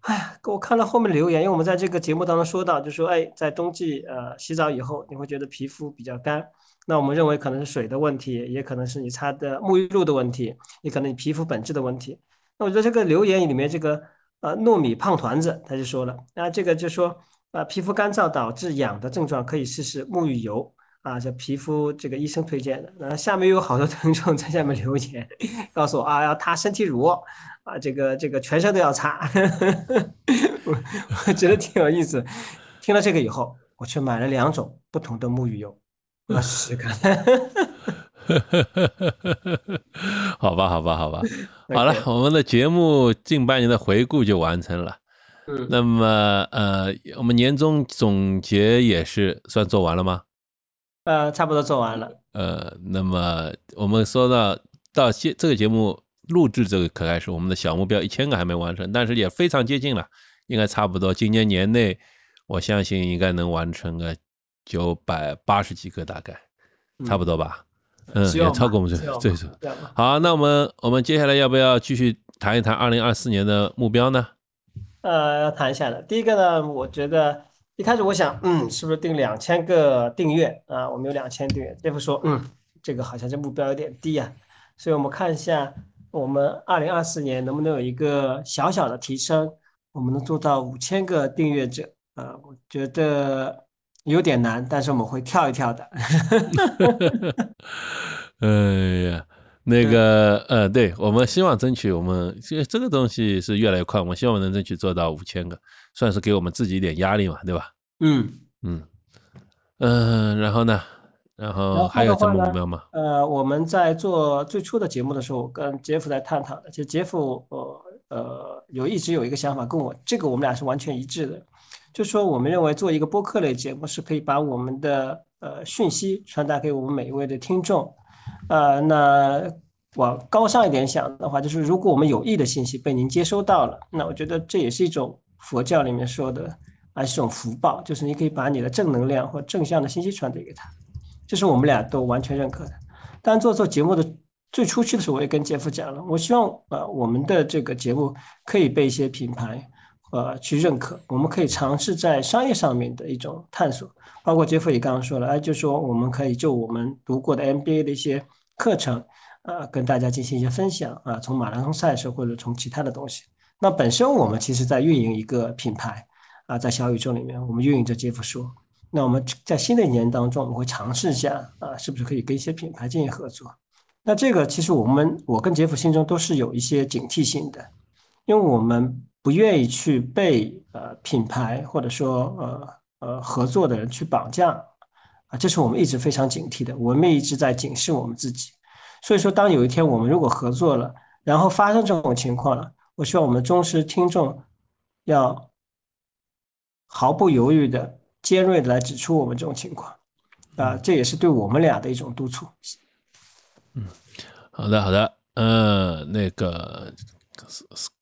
哎，我看了后面留言，因为我们在这个节目当中说到，就说，哎，在冬季，呃，洗澡以后你会觉得皮肤比较干，那我们认为可能是水的问题，也可能是你擦的沐浴露的问题，也可能你皮肤本质的问题。那我觉得这个留言里面这个，呃，糯米胖团子他就说了，啊，这个就说，啊，皮肤干燥导致痒的症状可以试试沐浴油。啊，这皮肤这个医生推荐的，然后下面有好多听众在下面留言，告诉我啊，要擦身体乳，啊，这个这个全身都要擦，<laughs> 我我觉得挺有意思。听了这个以后，我去买了两种不同的沐浴油，我试试看。<laughs> 好吧，好吧，好吧，好了，<laughs> 我们的节目近半年的回顾就完成了。嗯，那么呃，我们年终总结也是算做完了吗？呃，差不多做完了。呃，那么我们说到到现这个节目录制这个可开始，我们的小目标一千个还没完成，但是也非常接近了，应该差不多今年年内，我相信应该能完成个九百八十几个，大概差不多吧。嗯，也超过我们这这次。这样吧好，那我们我们接下来要不要继续谈一谈二零二四年的目标呢？呃，要谈一下的。第一个呢，我觉得一开始我想，嗯，是不是定两千个订阅啊？我们有两千订阅。杰夫说，嗯，这个好像这目标有点低啊。所以我们看一下，我们二零二四年能不能有一个小小的提升，我们能做到五千个订阅者啊？我觉得有点难，但是我们会跳一跳的。<laughs> 哎呀，那个呃，对我们希望争取我们这这个东西是越来越快，我们希望能争取做到五千个，算是给我们自己一点压力嘛，对吧？嗯。嗯嗯、然后呢？然后后还有什么目标吗？呃，我们在做最初的节目的时候，跟杰夫在探讨的，其实杰夫呃呃有一直有一个想法，跟我这个我们俩是完全一致的，就说我们认为做一个播客类节目是可以把我们的呃讯息传达给我们每一位的听众，呃，那往高尚一点想的话，就是如果我们有益的信息被您接收到了，那我觉得这也是一种佛教里面说的，啊，是一种福报，就是你可以把你的正能量或正向的信息传递给他。这是我们俩都完全认可的。当做做节目的最初期的时候，我也跟杰夫讲了，我希望呃我们的这个节目可以被一些品牌呃去认可，我们可以尝试在商业上面的一种探索。包括杰夫也刚刚说了，哎，就说我们可以就我们读过的 MBA 的一些课程，呃，跟大家进行一些分享啊，从马拉松赛事或者从其他的东西。那本身我们其实在运营一个品牌啊，在小宇宙里面，我们运营着杰夫说。那我们在新的一年当中，我们会尝试一下啊，是不是可以跟一些品牌进行合作？那这个其实我们我跟杰夫心中都是有一些警惕性的，因为我们不愿意去被呃品牌或者说呃呃合作的人去绑架啊，这是我们一直非常警惕的，我们也一直在警示我们自己。所以说，当有一天我们如果合作了，然后发生这种情况了，我希望我们忠实听众要毫不犹豫的、尖锐的来指出我们这种情况，啊，这也是对我们俩的一种督促。嗯好的，好的，嗯，那个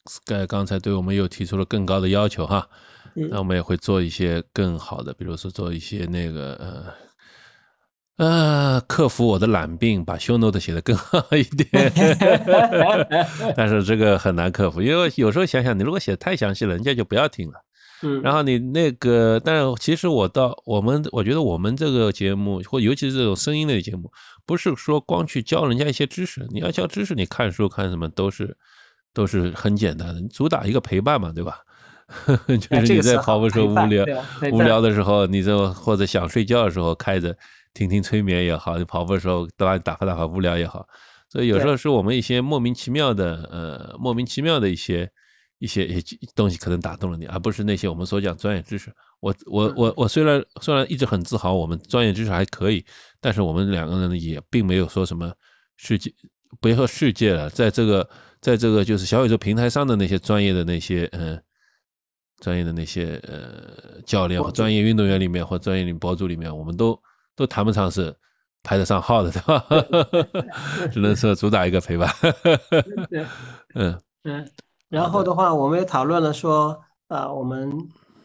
Sky 刚才对我们又提出了更高的要求哈，嗯。那我们也会做一些更好的，比如说做一些那个呃呃，克服我的懒病，把 show note 写得更好一点。<laughs> 但是这个很难克服，因为有时候想想，你如果写得太详细了，人家就不要听了。嗯，然后你那个，但是其实我到我们，我觉得我们这个节目，或尤其是这种声音类的节目，不是说光去教人家一些知识，你要教知识，你看书看什么都是都是很简单的，你主打一个陪伴嘛，对吧？<laughs> 就哎是你在跑步时候无聊无聊的时候，你这或者想睡觉的时候开着听听催眠也好，你跑步的时候打打发打发无聊也好，所以有时候是我们一些莫名其妙的呃莫名其妙的一些一些一些东西可能打动了你，而不是那些我们所讲专业知识。我我我我虽然虽然一直很自豪我们专业知识还可以，但是我们两个人也并没有说什么世界，别说世界了，在这个在这个就是小宇宙平台上的那些专业的那些嗯。呃专业的那些呃教练或专业运动员里面或专业博主里面，我们都都谈不上是排得上号的，<laughs> 对吧？<laughs> 只能说主打一个陪伴。对 <laughs> 嗯嗯，然后的话，我们也讨论了说，啊，我们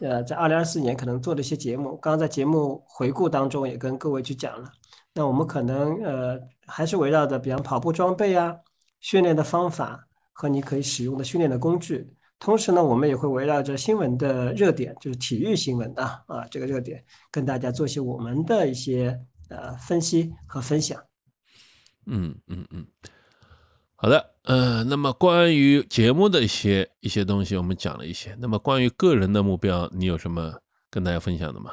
呃在二零二四年可能做的一些节目，刚刚在节目回顾当中也跟各位去讲了。那我们可能呃还是围绕着，比方跑步装备啊、训练的方法和你可以使用的训练的工具。同时呢，我们也会围绕着新闻的热点，就是体育新闻的啊这个热点，跟大家做一些我们的一些呃分析和分享。嗯嗯嗯，好的，呃，那么关于节目的一些一些东西，我们讲了一些。那么关于个人的目标，你有什么跟大家分享的吗？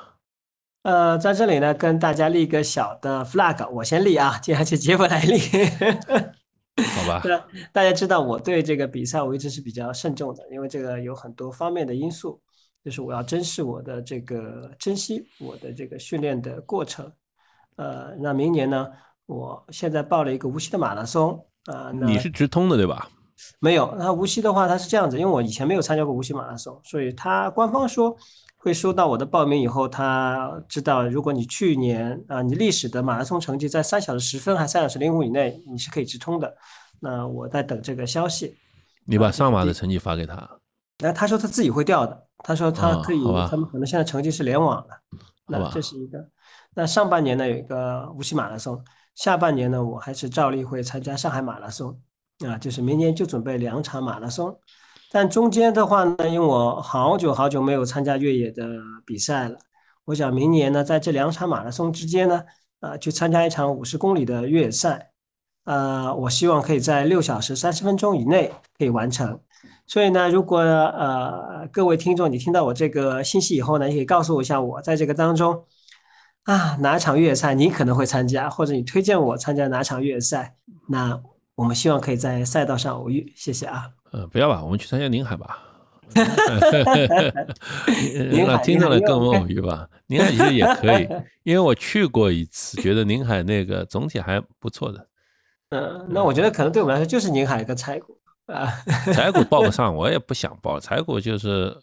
呃，在这里呢，跟大家立一个小的 flag，我先立啊，接下去杰夫来立。<laughs> 好吧，对，大家知道我对这个比赛我一直是比较慎重的，因为这个有很多方面的因素，就是我要珍视我的这个珍惜我的这个训练的过程。呃，那明年呢，我现在报了一个无锡的马拉松啊、那你是直通的对吧？没有，那无锡的话，它是这样子，因为我以前没有参加过无锡马拉松，所以它官方说会收到我的报名以后，他知道如果你去年啊、你历史的马拉松成绩在三小时十分还三小时零五以内，你是可以直通的。那我在等这个消息。你把上马的成绩发给他，那他说他自己会调的，他说他哦可以，他们可能现在成绩是联网的，那这是一个。那上半年呢有一个无锡马拉松，下半年呢我还是照例会参加上海马拉松，啊，就是明年就准备两场马拉松。但中间的话呢，因为我好久好久没有参加越野的比赛了，我想明年呢在这两场马拉松之间呢，啊，去参加一场五十公里的越野赛，呃，我希望可以在六小时三十分钟以内可以完成。所以呢，如果呃各位听众你听到我这个信息以后呢，也可以告诉我一下，我在这个当中啊哪场越野赛你可能会参加，或者你推荐我参加哪场越野赛，那我们希望可以在赛道上偶遇。谢谢啊。呃，不要吧，我们去参加宁海吧。<laughs> 宁海听着了跟我们宁海偶遇吧。宁海其实也可以，因为我去过一次，觉得宁海那个总体还不错的。嗯，那我觉得可能对我们来说就是宁海跟柴谷啊。<laughs> 柴谷报不上，我也不想报。柴谷就是，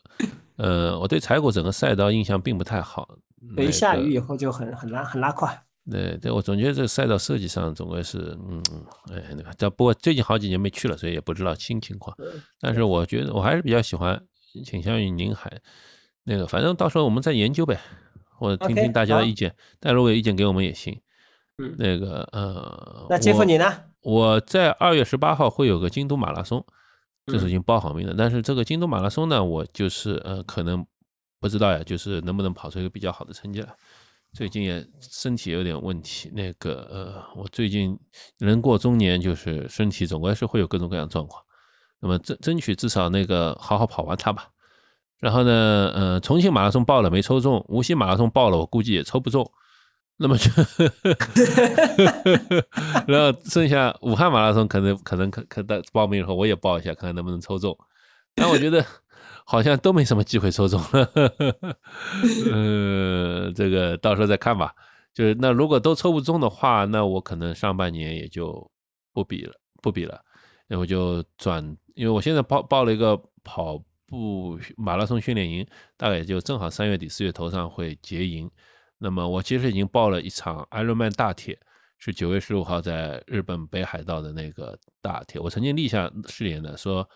呃，我对柴谷整个赛道印象并不太好。对，一那个下雨以后就很很拉很拉胯。对对，我总觉得这个赛道设计上总归是，嗯，哎，那个，这不过最近好几年没去了，所以也不知道新情况。但是我觉得我还是比较喜欢，倾向于宁海那个，反正到时候我们再研究呗，或者听听大家的意见。但如果有意见给我们也行。嗯，那个呃，那杰夫你呢？我在二月十八号会有个京都马拉松，这是已嗯经报好名的。但是这个京都马拉松呢，我就是呃，可能不知道呀，就是能不能跑出一个比较好的成绩来。最近也身体有点问题，那个呃，我最近人过中年，就是身体总归是会有各种各样状况。那么争争取至少那个好好跑完它吧。然后呢，呃，重庆马拉松报了没抽中，无锡马拉松报了，我估计也抽不中。那么就，<laughs> 然后剩下武汉马拉松可能可能可可的报名以后我也报一下，看看能不能抽中。但我觉得好像都没什么机会抽中了，呃，<laughs> 这个到时候再看吧。就是那如果都抽不中的话，那我可能上半年也就不比了，不比了，那我就转，因为我现在报报了一个跑步马拉松训练营，大概也就正好三月底四月头上会结营。那么我其实已经报了一场 Ironman 大铁，是九月十五号在日本北海道的那个大铁。我曾经立下誓言的，说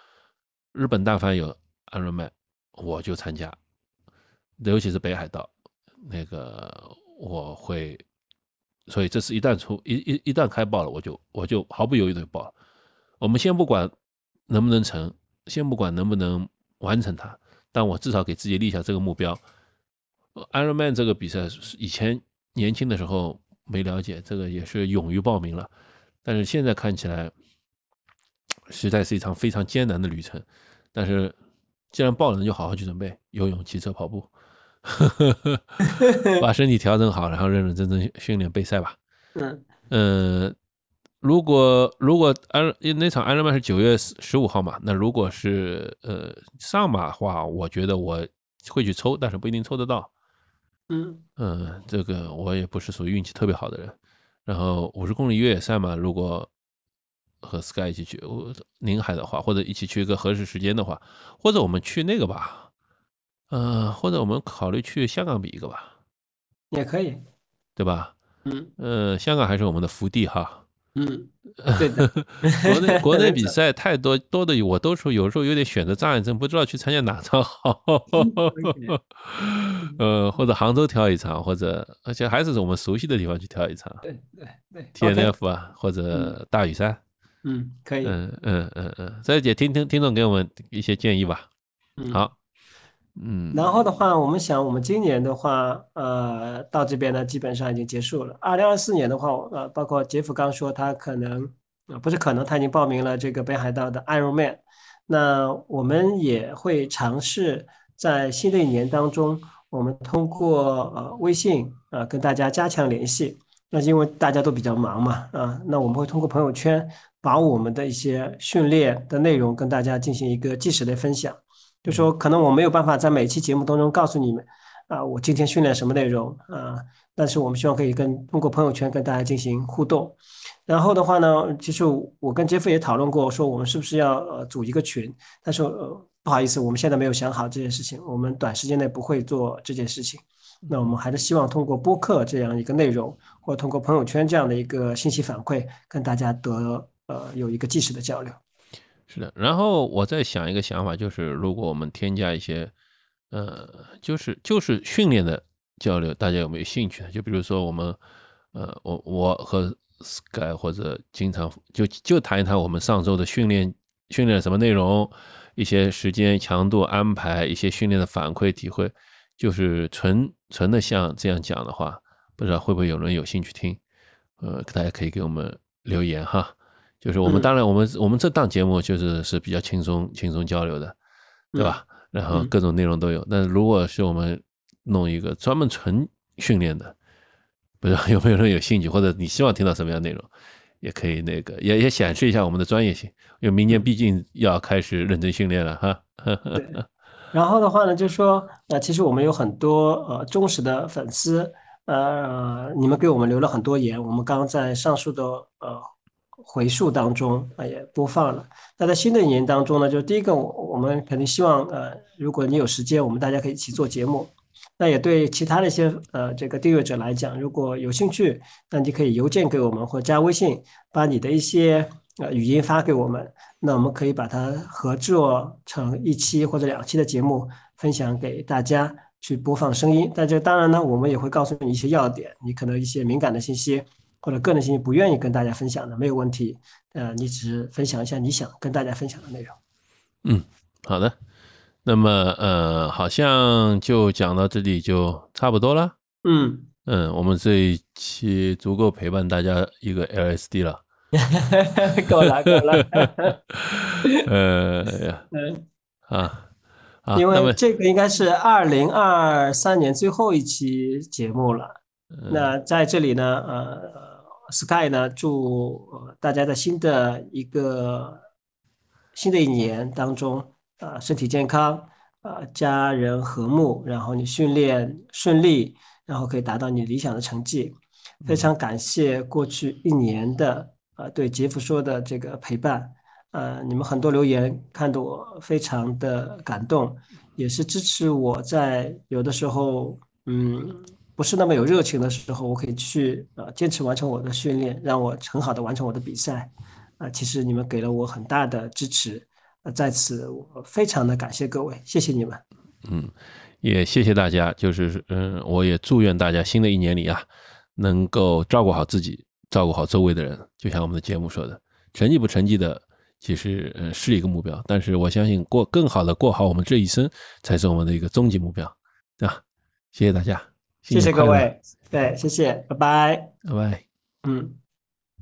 日本但凡有 Ironman，我就参加，尤其是北海道那个我会，所以这是一旦出一一一旦开报了，我就我就毫不犹豫的报了。我们先不管能不能成，先不管能不能完成它，但我至少给自己立下这个目标。呃 Ironman 这个比赛是以前年轻的时候没了解，这个也是勇于报名了，但是现在看起来，实在是一场非常艰难的旅程。但是既然报了，那就好好去准备，游泳、骑车、跑步，<laughs> 把身体调整好，然后认认真真训练备赛吧。嗯嗯，如果如果安那场 Ironman 是九月十五号嘛，那如果是呃上马的话，我觉得我会去抽，但是不一定抽得到。嗯嗯，这个我也不是属于运气特别好的人。然后五十公里越野赛嘛，如果和 Sky 一起去我宁海的话，或者一起去一个合适时间的话，或者我们去那个吧，呃，或者我们考虑去香港比一个吧，也可以。对吧？嗯呃，香港还是我们的福地哈。嗯，对的。国内国内比赛太多多的，我都说有时候有点选择障碍症，不知道去参加哪场好。<laughs> 呃，或者杭州挑一场，或者而且还是我们熟悉的地方去挑一场对对对。，T N F 啊，或者大屿山。嗯，可以。嗯嗯嗯嗯，所以姐听听听众给我们一些建议吧。嗯。好，嗯，然后的话，我们想，我们今年的话，呃，到这边呢，基本上已经结束了。二零二四年的话，呃，包括杰夫刚说他可能，呃，不是可能，他已经报名了这个北海道的 Ironman。那我们也会尝试在新的一年当中，我们通过呃微信啊、呃、跟大家加强联系。那因为大家都比较忙嘛，啊，那我们会通过朋友圈把我们的一些训练的内容跟大家进行一个即时的分享。就说可能我没有办法在每期节目当中告诉你们啊，我今天训练什么内容啊，但是我们希望可以跟通过朋友圈跟大家进行互动。然后的话呢，其实我跟杰夫也讨论过，说我们是不是要呃组一个群，但是呃不好意思，我们现在没有想好这件事情，我们短时间内不会做这件事情。那我们还是希望通过播客这样一个内容，或通过朋友圈这样的一个信息反馈，跟大家得呃有一个即时的交流。是的，然后我在想一个想法，就是如果我们添加一些，呃，就是就是训练的交流，大家有没有兴趣？就比如说我们，呃，我我和 Sky 或者经常就就谈一谈我们上周的训练，训练什么内容，一些时间强度安排，一些训练的反馈体会，就是纯纯的像这样讲的话，不知道会不会有人有兴趣听？呃，大家可以给我们留言哈。就是我们当然我们我们这档节目就是是比较轻松轻松交流的，对吧？然后各种内容都有。但如果是我们弄一个专门纯训练的，不知道 <laughs> 有没有人有兴趣，或者你希望听到什么样的内容，也可以那个也也显示一下我们的专业性。因为明年毕竟要开始认真训练了哈。对。<laughs> 然后的话呢，就是说，呃，其实我们有很多呃忠实的粉丝，呃，你们给我们留了很多言，我们刚刚在上述的呃。回溯当中啊也播放了。那在新的一年当中呢，就是第一个，我们肯定希望呃，如果你有时间，我们大家可以一起做节目。那也对其他的一些呃这个订阅者来讲，如果有兴趣，那你可以邮件给我们或加微信，把你的一些呃语音发给我们。那我们可以把它合作成一期或者两期的节目，分享给大家去播放声音。但这当然呢，我们也会告诉你一些要点，你可能一些敏感的信息。或者个人信息不愿意跟大家分享的没有问题，呃，你只是分享一下你想跟大家分享的内容。嗯，好的，那么呃，好像就讲到这里就差不多了。嗯嗯，我们这一期足够陪伴大家一个 LSD <laughs> 了。够了够了。呃呀，<laughs> 嗯啊啊，因为这个应该是二零二三年最后一期节目了。那在这里呢，呃。Sky 呢，祝大家在新的一个新的一年当中，啊，身体健康，啊，家人和睦，然后你训练顺利，然后可以达到你理想的成绩。非常感谢过去一年的啊，对杰夫说的这个陪伴，呃，你们很多留言看得我非常的感动，也是支持我在有的时候，嗯。不是那么有热情的时候，我可以去呃坚持完成我的训练，让我很好的完成我的比赛。啊，其实你们给了我很大的支持，呃，在此我非常的感谢各位，谢谢你们。嗯，也谢谢大家，就是嗯，我也祝愿大家新的一年里啊，能够照顾好自己，照顾好周围的人。就像我们的节目说的，成绩不成绩的，其实嗯是一个目标，但是我相信过更好的过好我们这一生，才是我们的一个终极目标，对吧？谢谢大家。谢谢各位，对，谢谢，拜拜，拜拜，嗯。